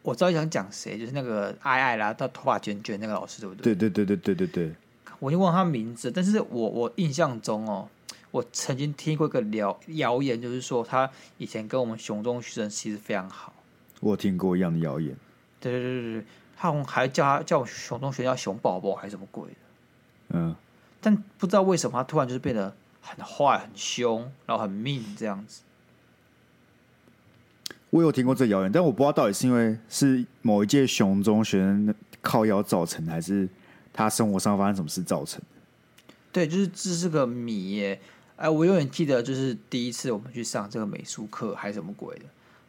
我知道想讲谁，就是那个爱爱啦，他头发卷卷那个老师，对不对？对对对对对对对。我就忘他名字，但是我我印象中哦，我曾经听过一个谣谣言，就是说他以前跟我们熊中学生其实非常好。我听过一样的谣言。对对对对对，他还叫他叫我雄中学生叫熊宝宝还是什么鬼的。嗯。但不知道为什么他突然就是变得很坏、很凶，然后很命这样子。我有听过这谣言，但我不知道到底是因为是某一届熊中学生靠腰造成的，还是他生活上发生什么事造成的。对，就是这是个谜耶。哎，我永远记得，就是第一次我们去上这个美术课还是什么鬼的，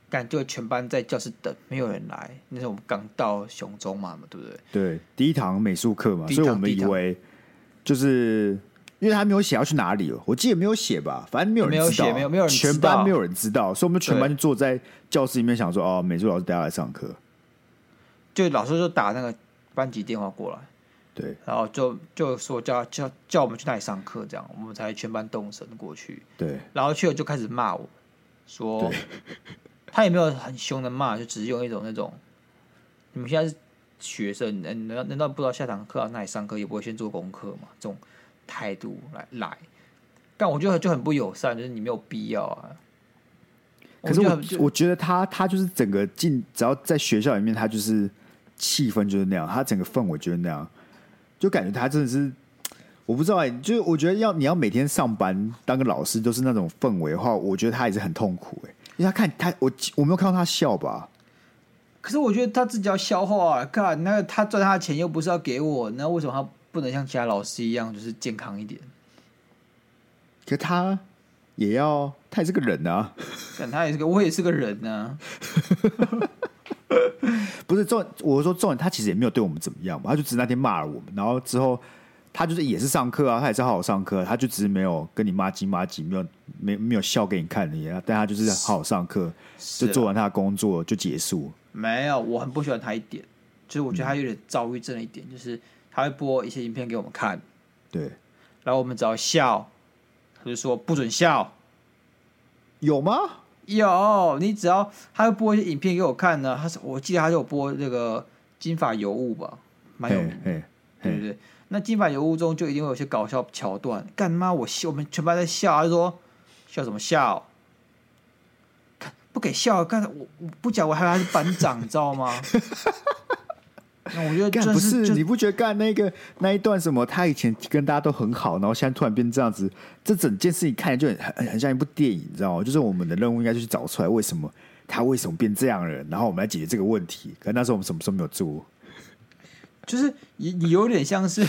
感觉全班在教室等，没有人来。那时候我们刚到雄中嘛，对不对？对，第一堂美术课嘛，所以我们以为就是。因为他没有写要去哪里了，我记得没有写吧，反正没有人知道，没有写，没有没有人，全班没有人知道，所以我们全班就坐在教室里面想说，哦，美术老师等下来上课，就老师就打那个班级电话过来，对，然后就就说叫叫叫我们去那里上课，这样我们才全班动身过去，对，然后去了就开始骂我，说他也没有很凶的骂，就只是用一种那种，你们现在是学生，难难道难道不知道下堂课到那里上课也不会先做功课吗？这种。态度来来，但我觉得就很不友善，就是你没有必要啊。可是我我觉得他他就是整个进，只要在学校里面，他就是气氛就是那样，他整个氛围就是那样，就感觉他真的是我不知道哎、欸，就是我觉得要你要每天上班当个老师都是那种氛围的话，我觉得他也是很痛苦哎、欸。因为他看他我我没有看到他笑吧？可是我觉得他自己要消化啊，看那个他赚他的钱又不是要给我，那为什么他？不能像其他老师一样，就是健康一点。可他也要，他也是个人啊。但他也是个，我也是个人啊。不是重，我说重点，他其实也没有对我们怎么样嘛，他就只是那天骂了我们，然后之后他就是也是上课啊，他也是好好上课，他就只是没有跟你骂鸡骂鸡，没有没没有笑给你看你，但他就是好好上课，就做完他的工作就结束。没有，我很不喜欢他一点，就是我觉得他有点躁郁症的一点，嗯、就是。他会播一些影片给我们看，对，然后我们只要笑，他就说不准笑，有吗？有，你只要他会播一些影片给我看呢。他是我记得他就有播这个金发尤物吧，蛮有名的，对不对？那金发尤物中就一定会有些搞笑桥段。干嘛我笑？我们全班在笑，他就说笑什么笑？不给笑，刚才我我不讲，我还以为他是班长，你知道吗？我觉得干不是，你不觉得干那个那一段什么？他以前跟大家都很好，然后现在突然变这样子，这整件事情看起来就很很很像一部电影，你知道吗？就是我们的任务应该就是找出来为什么他为什么变这样了，然后我们来解决这个问题。可那时候我们什么时候没有做？就是你你有点像是，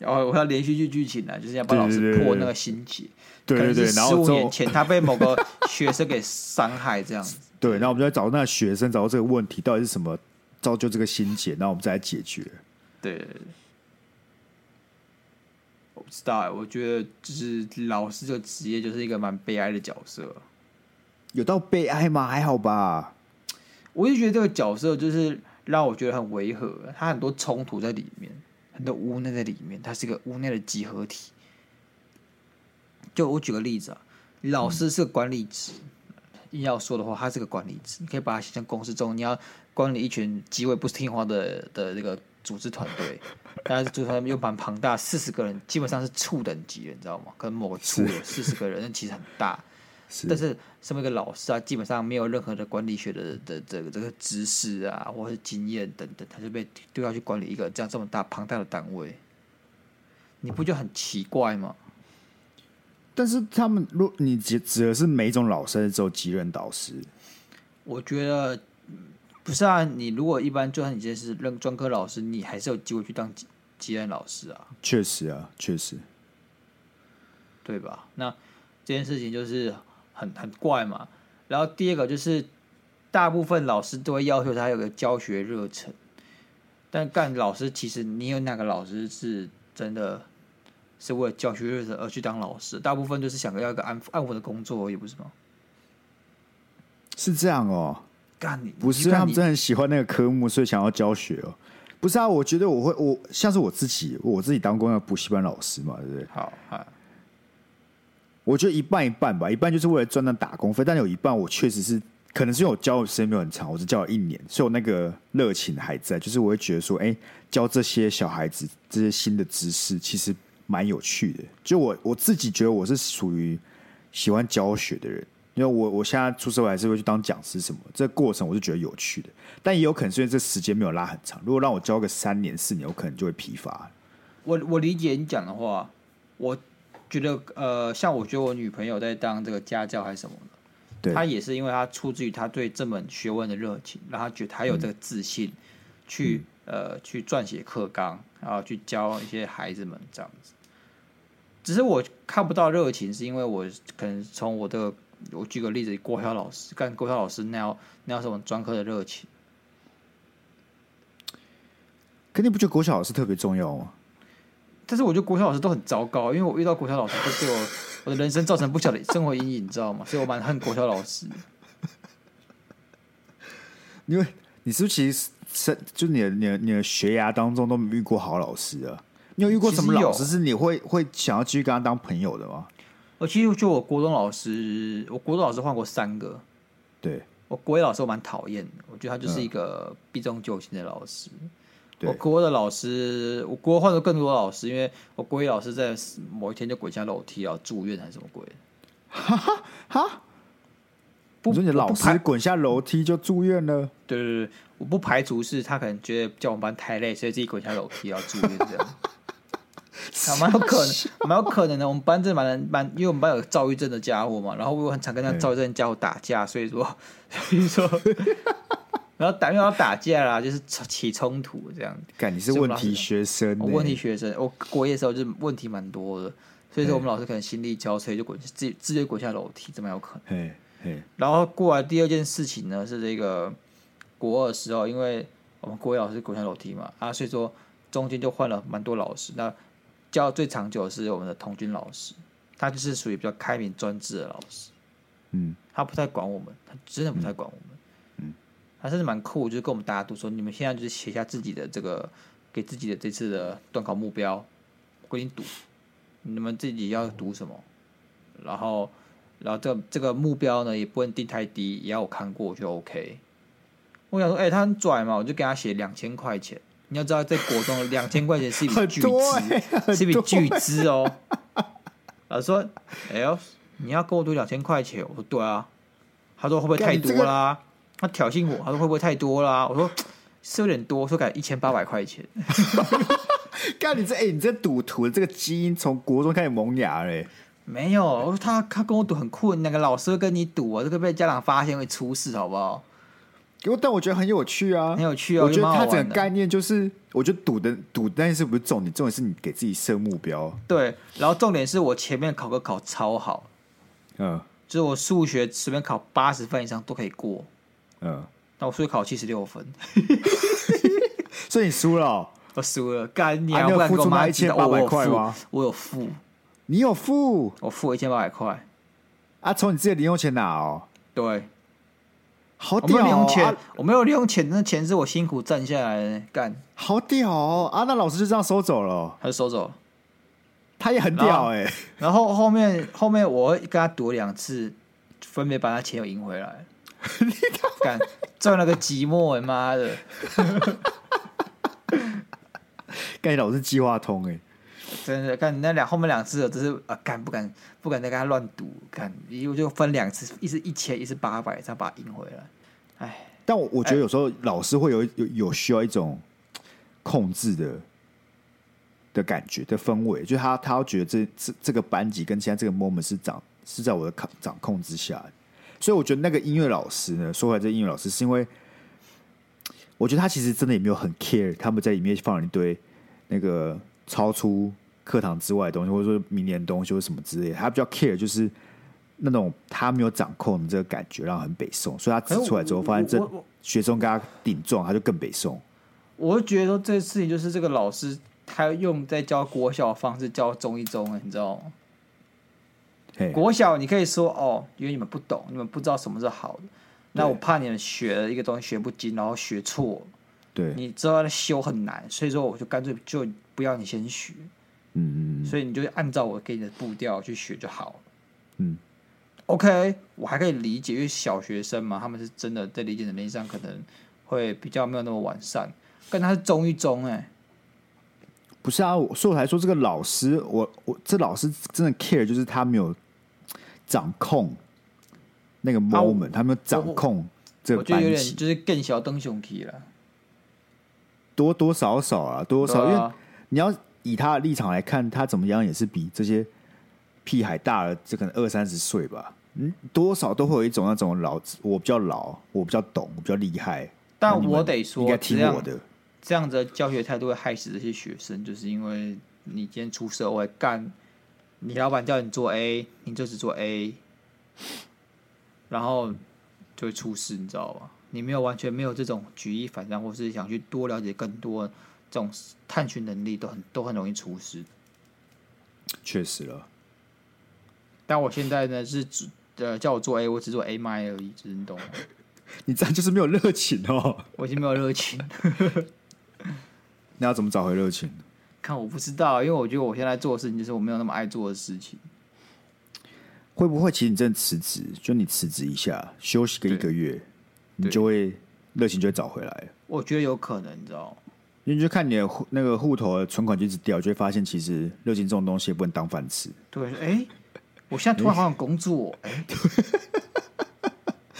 哦，我要连续剧剧情啊，就是要帮老师破那个心结。对对对，然后十五年前他被某个学生给伤害这样子。对，然后我们就在找那个学生，找到这个问题到底是什么。造就这个心结，那我们再来解决。对，我不知道，我觉得就是老师这个职业就是一个蛮悲哀的角色。有到悲哀吗？还好吧。我就觉得这个角色就是让我觉得很违和，他很多冲突在里面，很多无奈在里面，他是一个无奈的集合体。就我举个例子啊，老师是个管理职。嗯硬要说的话，他是个管理职，你可以把它写成公司中你要管理一群极为不听话的的这个组织团队，但是组织团队又蛮庞大，四十个人基本上是处等级的，你知道吗？可能某个处有四十个人，那其实很大。是但是身为一个老师啊，基本上没有任何的管理学的的这个这个知识啊，或是经验等等，他就被丢下去管理一个这样这么大庞大的单位，你不觉得很奇怪吗？但是他们，如你指指的是每一种老师，只有几任导师？我觉得不是啊。你如果一般，就算你今天是任专科老师，你还是有机会去当级级任老师啊。确实啊，确实，对吧？那这件事情就是很很怪嘛。然后第二个就是，大部分老师都会要求他有个教学热忱，但干老师其实你有哪个老师是真的？是为了教学热忱而去当老师，大部分就是想要一个安安稳的工作而已，不是吗？是这样哦，干你不是他们真的很喜欢那个科目，所以想要教学哦。不是啊，我觉得我会，我像是我自己，我自己当过那个补习班老师嘛，对不对？好，好，我觉得一半一半吧，一半就是为了赚那打工费，但有一半我确实是，可能是因为我教的时间没有很长，我只教了一年，所以我那个热情还在，就是我会觉得说，哎，教这些小孩子这些新的知识，其实。蛮有趣的，就我我自己觉得我是属于喜欢教学的人，因为我我现在出社会还是会去当讲师什么，这个过程我是觉得有趣的，但也有可能是因为这时间没有拉很长，如果让我教个三年四年，我可能就会疲乏。我我理解你讲的话，我觉得呃，像我觉得我女朋友在当这个家教还是什么她也是因为她出自于她对这门学问的热情，然后她觉得她有这个自信去、嗯、呃去撰写课纲，然后去教一些孩子们这样子。只是我看不到热情，是因为我可能从我的我举个例子，国小老师干国小老师那要那样什么专科的热情。肯定不觉得国小老师特别重要吗？但是我觉得国小老师都很糟糕，因为我遇到国小老师都对我我的人生造成不小的生活阴影，你知道吗？所以我蛮恨国小老师。因为你是不是其实是就你的你的你的学涯当中都没遇过好老师啊？你有遇过什么老师是你会会想要继续跟他当朋友的吗？我其实就我国中老师，我国中老师换过三个。对，我国一老师我蛮讨厌的，我觉得他就是一个避重就轻的老师。我国的老师，我国换了更多老师，因为我国一老师在某一天就滚下楼梯啊，住院还是什么鬼？哈哈哈！不，你说你老师滚下楼梯就住院了？对对对，我不排除是他可能觉得教我们班太累，所以自己滚下楼梯要住院这样。蛮有可能，蛮有可能的。我们班真的蛮蛮，因为我们班有躁郁症的家伙嘛，然后我很常跟那躁郁症的家伙打架，所以说，所以说。然后打，因为要打架啦，就是起冲突这样。感，你是问题学生、欸？问题学生，我国一的时候就问题蛮多的，所以说我们老师可能心力交瘁，就滚自己直接滚下楼梯，这么有可能。然后过来第二件事情呢，是这个国二的时候，因为我们国一老师滚下楼梯嘛，啊，所以说中间就换了蛮多老师。那教最长久的是我们的童军老师，他就是属于比较开明专制的老师。嗯，他不太管我们，他真的不太管我们。嗯他甚至蛮酷，就是跟我们大家都说，你们现在就是写下自己的这个，给自己的这次的段考目标，规定读，你们自己要读什么，然后，然后这这个目标呢，也不能定太低，也要我看过就 OK。我想说，哎、欸，他很拽嘛，我就给他写两千块钱。你要知道，在国中两千块钱是一笔巨资，欸、是一笔巨资哦。老师说，哎呦，你要跟我赌两千块钱？我说对啊。他说会不会太多啦？他挑衅我，他说会不会太多啦？我说是有点多，说改一千八百块钱。干你这哎、欸，你这赌徒的这个基因从国中开始萌芽嘞？没有，他他跟我赌很困，那个老师会跟你赌啊，这个被家长发现会出事，好不好？但我觉得很有趣啊，很有趣啊。我觉得它整个概念就是，我觉得赌的赌但是不是重点，重点是你给自己设目标。对，然后重点是我前面考个考超好，嗯，就是我数学随便考八十分以上都可以过。嗯，那我数学考七十六分，所以你输了、哦，我输了。干你、啊！你有付出那一千八百块吗？我有付，你有付，我付一千八百块。啊，从你自己的零用钱拿哦。对，好屌、哦！我没有零用钱，啊、我没有零用钱，那钱是我辛苦赚下来的。干，好屌、哦、啊！那老师就这样收走了，他就收走了。他也很屌哎、欸。然后后面后面我跟他赌两次，分别把他钱又赢回来。你干赚了个寂寞，妈的！干你老是计划通哎，真的看你那两后面两次，只是啊，敢不敢不敢再跟他乱赌，干我就分两次，一次一千，一次八百，再把他赢回来。哎，但我我觉得有时候老师会有有有需要一种控制的的感觉的氛围，就是他他要觉得这这这个班级跟现在这个 moment 是掌是在我的掌掌控之下。所以我觉得那个音乐老师呢，说回来这音乐老师是因为，我觉得他其实真的也没有很 care，他们在里面放了一堆那个超出课堂之外的东西，或者说明年的东西或什么之类的，他比较 care 就是那种他没有掌控的这个感觉，让他很北宋。所以他指出来之后，发现这学生跟他顶撞，他就更北宋。我就觉得说这事情就是这个老师他用在教国小的方式教中一中，你知道吗？国小你可以说哦，因为你们不懂，你们不知道什么是好的。那我怕你们学了一个东西学不精，然后学错。对，你知道修很难，所以说我就干脆就不要你先学。嗯嗯。所以你就按照我给你的步调去学就好了。嗯。OK，我还可以理解，因为小学生嘛，他们是真的在理解能力上可能会比较没有那么完善。但他是中一中哎。不是啊，所以我才说这个老师，我我这老师真的 care，就是他没有。掌控那个 moment，、啊、他们掌控这个班级，我觉得有点就是更小灯熊皮了，多多少少啊，多少，啊、因为你要以他的立场来看，他怎么样也是比这些屁孩大了，这可能二三十岁吧，嗯，多少都会有一种那种老，我比较老，我比较懂，我比较厉害。但我得说，应该听我的。这样子的教学态度会害死这些学生，就是因为你今天出社会干，你老板叫你做 A，你就只做 A，然后就会出事，你知道吧？你没有完全没有这种举一反三，或是想去多了解更多这种探寻能力，都很都很容易出事。确实了。但我现在呢是只呃叫我做 A，我只做 A 麦而已，只是你懂吗？你这样就是没有热情哦。我已经没有热情。那要怎么找回热情？看我不知道，因为我觉得我现在做的事情就是我没有那么爱做的事情。会不会其实你真的辞职？就你辞职一下，休息个一个月，你就会热情就会找回来。我觉得有可能，你知道。你就看你的户那个户头的存款就一直掉，就会发现其实热情这种东西也不能当饭吃。对，哎、欸，我现在突然好想工作，哎、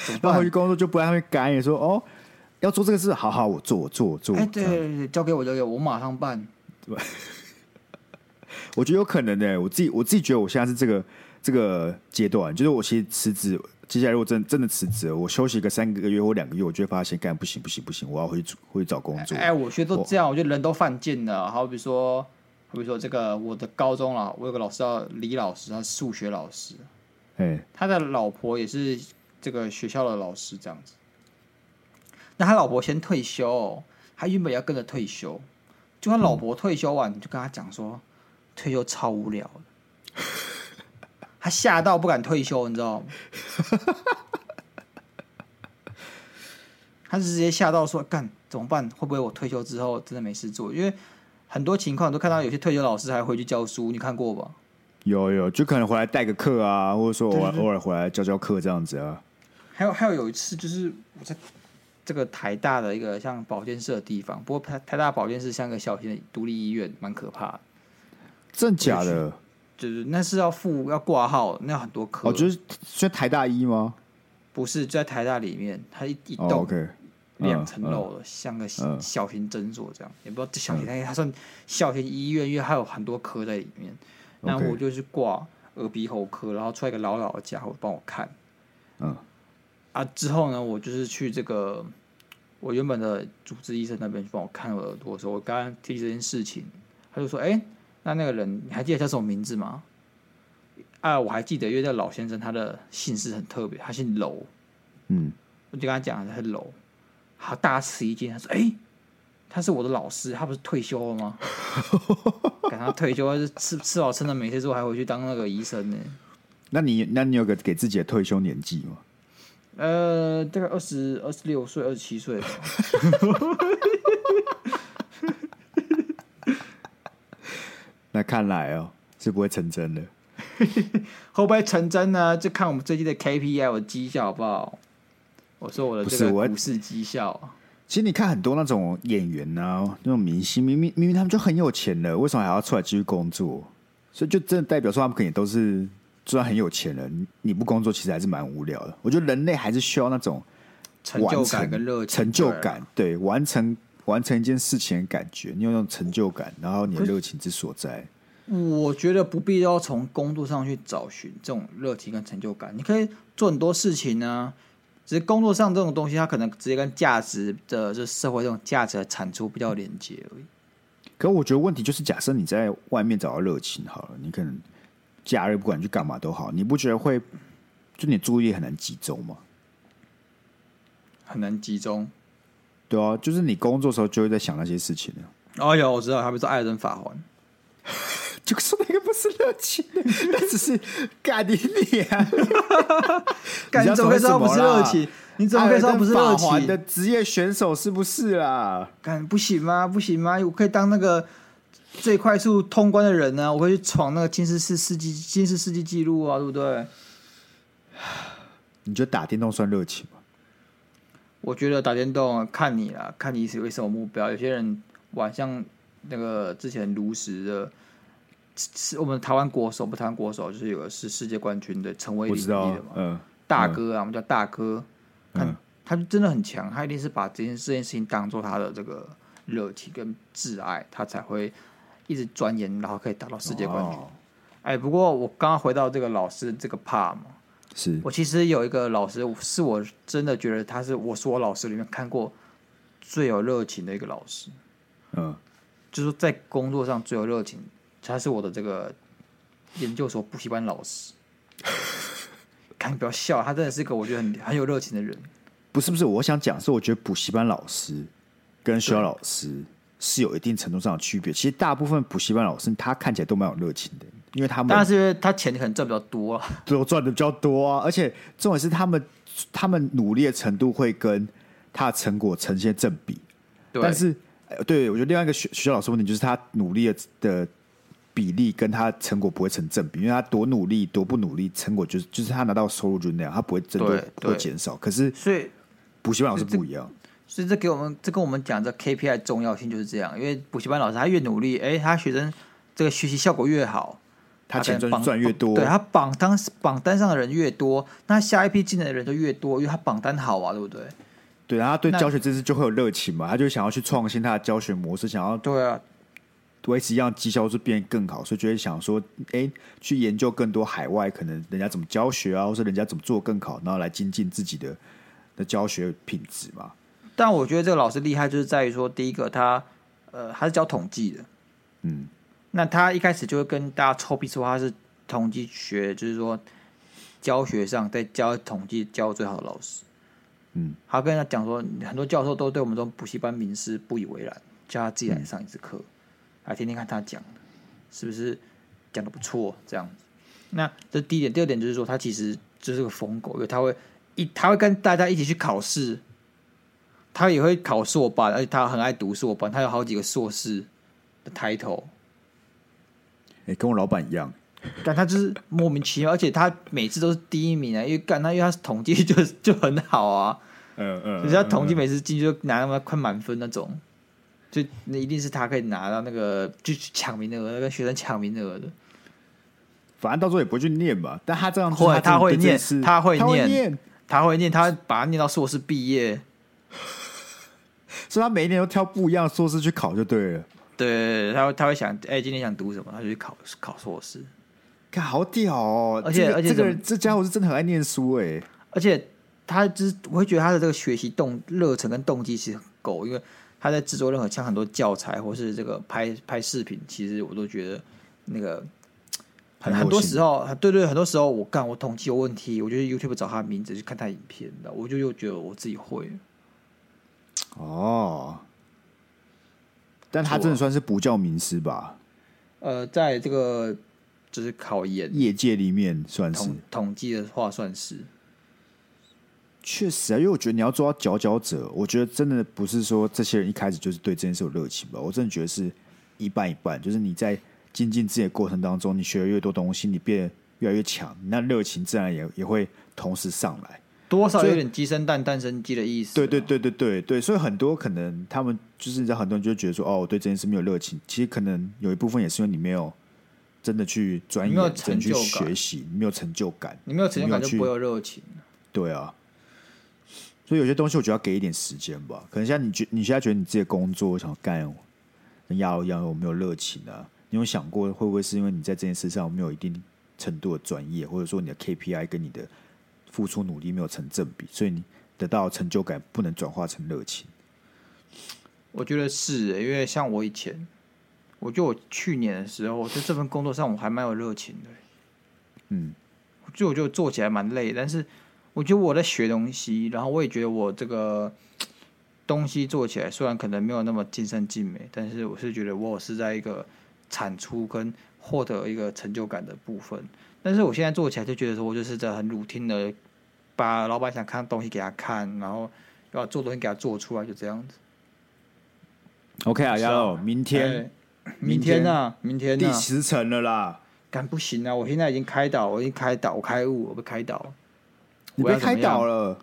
欸，然后回去工作就不让他们赶，也说哦，要做这个事，好好，我做，我做，我做。哎、欸，对对对，交给我，交给我，我马上办。对，我觉得有可能呢。我自己我自己觉得我现在是这个这个阶段，就是我其实辞职。接下来如果真真的辞职，我休息个三个月或两个月，我就会发现，干不行不行不行，我要回去回去找工作。哎，我觉得都这样，我觉得人都犯贱了。好比说，好比说这个我的高中了，我有个老师叫李老师，他是数学老师，哎，他的老婆也是这个学校的老师，这样子。那他老婆先退休，他原本要跟着退休，就他老婆退休完，你就跟他讲说，退休超无聊的。他吓到不敢退休，你知道吗？他是直接吓到说：“干怎么办？会不会我退休之后真的没事做？因为很多情况都看到有些退休老师还回去教书，你看过吧？有有，就可能回来带个课啊，或者说偶尔偶尔回来教教课这样子啊。还有还有有一次，就是我在这个台大的一个像保健室的地方，不过台台大保健室像个小型的独立医院，蛮可怕的。真假的？就是那是要付要挂号，那很多科。哦，就是在台大医吗？不是，在台大里面，它一一栋两层楼的，像个小型诊所这样，也不知道这小型，它算小型医院，因为它有很多科在里面。然后我就去挂耳鼻喉科，然后出来一个老老的家伙帮我看。嗯。啊，之后呢，我就是去这个我原本的主治医生那边去帮我看我耳朵的时候，我刚刚提这件事情，他就说：“哎。”那那个人你还记得叫什么名字吗？啊，我还记得，因为这个老先生他的姓氏很特别，他姓楼。嗯，我就跟他讲他是楼，好大吃一惊。他说：“哎、欸，他是我的老师，他不是退休了吗？赶他退休，是吃吃饱撑的，每天之后还回去当那个医生呢。”那你那你有个给自己的退休年纪吗？呃，大概二十二十六岁、二十七岁吧。那看来哦，是不会成真的。会不会成真呢？就看我们最近的 KPI 我绩效好不好？我说我的这个股市绩效。其实你看很多那种演员啊，那种明星，明明明明他们就很有钱了，为什么还要出来继续工作？所以就真的代表说他们可能都是虽然很有钱人，你不工作其实还是蛮无聊的。我觉得人类还是需要那种成就感跟热情，成就感，对，完成。完成一件事情的感觉，你有那种成就感，然后你的热情之所在。我觉得不必要从工作上去找寻这种热情跟成就感，你可以做很多事情呢。只是工作上这种东西，它可能直接跟价值的，就是社会这种价值的产出比较连接而已。可我觉得问题就是，假设你在外面找到热情好了，你可能假日不管去干嘛都好，你不觉得会就你注意力很难集中吗？很难集中。对啊，就是你工作的时候就会在想那些事情哦，有我知道，他们说爱人法环，就说那个不是热情，那只是干你脸。你怎么可以说不是热情？你怎么可以说不是热情的职业选手是不是啦？干不行吗？不行吗？我可以当那个最快速通关的人呢、啊？我会去闯那个金氏世世纪金氏世纪纪录啊，对不对？你觉得打电动算热情吗？我觉得打电动看你啦，看你是为什么目标。有些人玩像那个之前炉石的，是我们台湾国手，不台湾国手，就是有个是世界冠军的陈威林的嘛，嗯，大哥啊，嗯、我们叫大哥，他、嗯、他真的很强，他一定是把这件这件事情当做他的这个热情跟挚爱，他才会一直钻研，然后可以达到世界冠军。哦、哎，不过我刚刚回到这个老师这个 part 嘛，是我其实有一个老师，是我真的觉得他是我是我老师里面看过最有热情的一个老师。嗯，就是在工作上最有热情，他是我的这个研究所补习班老师。看你不要笑，他真的是一个我觉得很很有热情的人。不是不是，我想讲是，我觉得补习班老师跟学校老师是有一定程度上的区别。其实大部分补习班老师他看起来都蛮有热情的，因为他们但是他钱可能赚比较多啊，都赚的比较多啊。而且重点是他们他们努力的程度会跟他的成果呈现正比。对但是，对我觉得另外一个学学校老师问题就是他努力的的比例跟他成果不会成正比，因为他多努力多不努力，成果就是就是他拿到收入就那样，他不会真的会减少。可是，所以。补习班老师不一样，所以这给我们这跟我们讲这 KPI 重要性就是这样。因为补习班老师他越努力，哎，他学生这个学习效果越好，他钱赚赚越多。对他榜单榜单上的人越多，那下一批进来的人就越多，因为他榜单好啊，对不对？对，然后他对教学知识就会有热情嘛，他就想要去创新他的教学模式，想要对啊，维持一样绩效是变得更好，所以就会想说，哎，去研究更多海外可能人家怎么教学啊，或是人家怎么做更好，然后来精进自己的。的教学品质嘛，但我觉得这个老师厉害，就是在于说，第一个他呃，他是教统计的，嗯，那他一开始就会跟大家臭屁说他是统计学，就是说教学上在教统计教最好的老师，嗯，他跟他讲说，很多教授都对我们这种补习班名师不以为然，叫他自己来上一次课，嗯、来听听看他讲的是不是讲的不错，这样子。那这是第一点，第二点就是说，他其实就是个疯狗，因为他会。一他会跟大家一起去考试，他也会考硕班，而且他很爱读硕班，他有好几个硕士的抬头。哎、欸，跟我老板一样，但他就是莫名其妙，而且他每次都是第一名啊，因为干他，因为他是统计就 就很好啊，嗯嗯，人家统计每次进去就拿那么快满分那种，就那一定是他可以拿到那个就去抢名额，跟学生抢名额的。反正到时候也不会去念吧，但他这样会，他会念。他会念他会念，他把他念到硕士毕业，所以他每一年都挑不一样的硕士去考就对了。对，他会他会想，哎、欸，今天想读什么，他就去考考硕士。看，好屌哦！而且、这个、而且这个人这家伙是真的很爱念书哎。而且他就是我会觉得他的这个学习动热忱跟动机其实很够，因为他在制作任何像很多教材或是这个拍拍视频，其实我都觉得那个。很很多时候，对对，很多时候我干我统计有问题，我就 YouTube 找他的名字去看他影片，我就又觉得我自己会。哦，但他真的算是补教名师吧？呃，在这个就是考研业界里面算是统统计的话，算是。确实啊，因为我觉得你要做到佼佼者，我觉得真的不是说这些人一开始就是对这件事有热情吧？我真的觉得是一半一半，就是你在。精进自己的过程当中，你学了越多东西，你变得越来越强，那热情自然也也会同时上来，多少有点鸡生蛋，蛋生鸡的意思。对对对对对对，所以很多可能他们就是你知道，很多人就觉得说，哦，我对这件事没有热情。其实可能有一部分也是因为你没有真的去钻研、真的去学习，你没有成就感，你没有成就感就不会有热情。对啊，所以有些东西我觉得要给一点时间吧。可能现在你觉你现在觉得你自己的工作想干跟鸭肉一样，有没有热情啊？你有想过会不会是因为你在这件事上没有一定程度的专业，或者说你的 KPI 跟你的付出努力没有成正比，所以你得到成就感不能转化成热情？我觉得是，因为像我以前，我觉得我去年的时候，我在这份工作上我还蛮有热情的。嗯，就我觉得做起来蛮累，但是我觉得我在学东西，然后我也觉得我这个东西做起来虽然可能没有那么尽善尽美，但是我是觉得我是在一个。产出跟获得一个成就感的部分，但是我现在做起来就觉得说，我就是在很 routine 的把老板想看的东西给他看，然后要做东西给他做出来，就这样子。OK 啊，鸭肉，明天，明天呢？明天第十层了啦，干不行啊！我现在已经开导，我已经开导，我开悟，我被开导，你被开导了，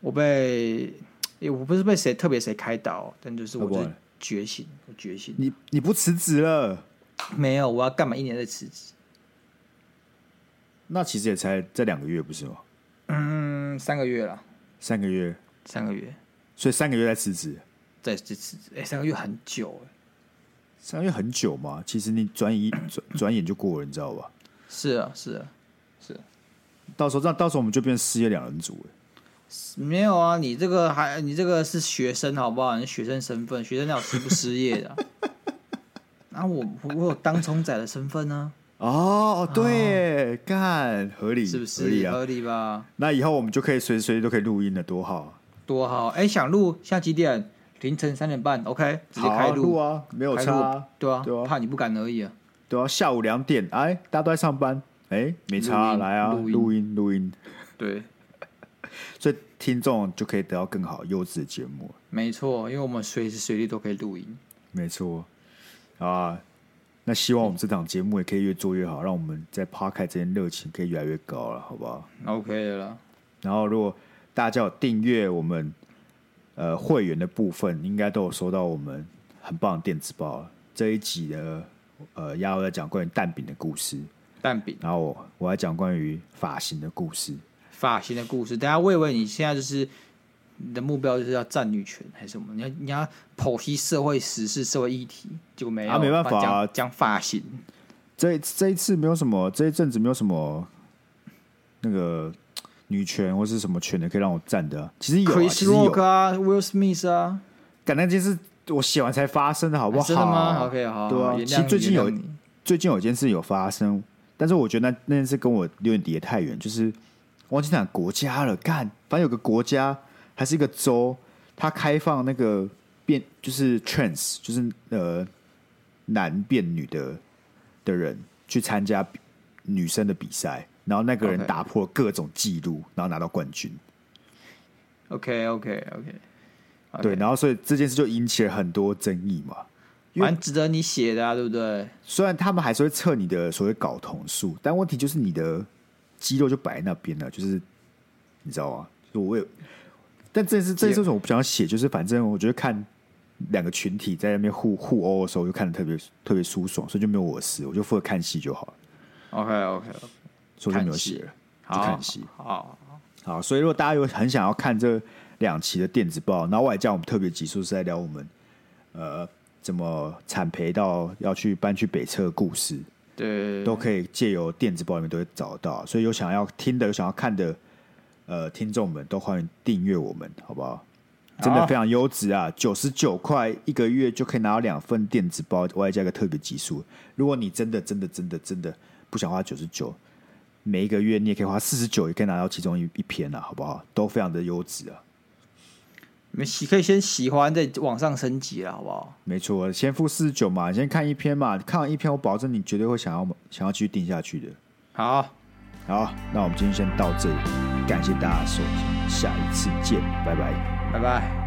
我被，我不是被谁特别谁开导，但就是我觉觉醒，我觉醒。你你不辞职了？没有，我要干嘛？一年再辞职？那其实也才这两个月，不是吗？嗯，三个月了。三个月，三个月。所以三个月再辞职，再辞职。哎、欸，三个月很久哎。三个月很久嘛，其实你转一 转转眼就过了，你知道吧？是啊，是啊，是啊。到时候那，到时候我们就变失业两人组了。没有啊，你这个还你这个是学生好不好？你学生身份，学生要失不失业的、啊？啊，我我有当冲仔的身份呢、啊。哦，对，干、哦、合理是不是？合理啊，合理吧？那以后我们就可以随时随地都可以录音了，多好，多好！哎，想录下几点？凌晨三点半，OK，直接开录啊，没有差、啊，对啊，对啊，怕你不敢而已啊。对啊，下午两点，哎，大家都在上班，哎，没差、啊，来啊，录音，录音，对，所以听众就可以得到更好优质的节目。没错，因为我们随时随地都可以录音。没错，啊，那希望我们这档节目也可以越做越好，让我们在 Podcast 这边热情可以越来越高了，好不好？OK 的了。然后，如果大家有订阅我们。呃，会员的部分应该都有收到我们很棒的电子报。这一集的呃，亚欧在讲关于蛋饼的故事，蛋饼。然后我我还讲关于发型的故事，发型的故事。大家我以为你现在就是你的目标就是要战女权还是什么？你要你要剖析社会时事、社会议题，结果没有，啊，没办法啊，讲发型。这这一次没有什么，这一阵子没有什么那个。女权或是什么权的可以让我站的，其实有啊，Chris Rock 啊，Will Smith 啊，感那件事我写完才发生的，好不好？真的吗？OK，好，对啊。其实最近有最近有一件事有发生，但是我觉得那那件事跟我有点离得太远，就是忘记哪个国家了。干，反正有个国家还是一个州，它开放那个变就是 trans，就是呃男变女的的人去参加女生的比赛。然后那个人打破各种记录，然后拿到冠军。OK OK OK，, okay. 对，然后所以这件事就引起了很多争议嘛，蛮值得你写的啊，对不对？虽然他们还是会测你的所谓睾酮素，但问题就是你的肌肉就摆在那边了，就是你知道吗？就我有，但这件事这件事我不想写，就是反正我觉得看两个群体在那边互互殴的时候，就看的特别特别舒爽，所以就没有我的事，我就负责看戏就好了。OK OK。所以就没有写了，就看戏。好，好，所以如果大家有很想要看这两期的电子报，然后我还叫我们特别集数是在聊我们呃怎么产培到要去搬去北车的故事，对，都可以借由电子报里面都会找到。所以有想要听的、有想要看的呃听众们都欢迎订阅我们，好不好？真的非常优质啊，九十九块一个月就可以拿到两份电子包，外加一个特别集数。如果你真的、真的、真的、真的不想花九十九。每一个月你也可以花四十九，也可以拿到其中一一篇啊，好不好？都非常的优质啊。你们喜可以先喜欢，再往上升级了，好不好？没错，先付四十九嘛，先看一篇嘛，看完一篇，我保证你绝对会想要想要继续订下去的。好，好，那我们今天先到这里，感谢大家收听，下一次见，拜拜，拜拜。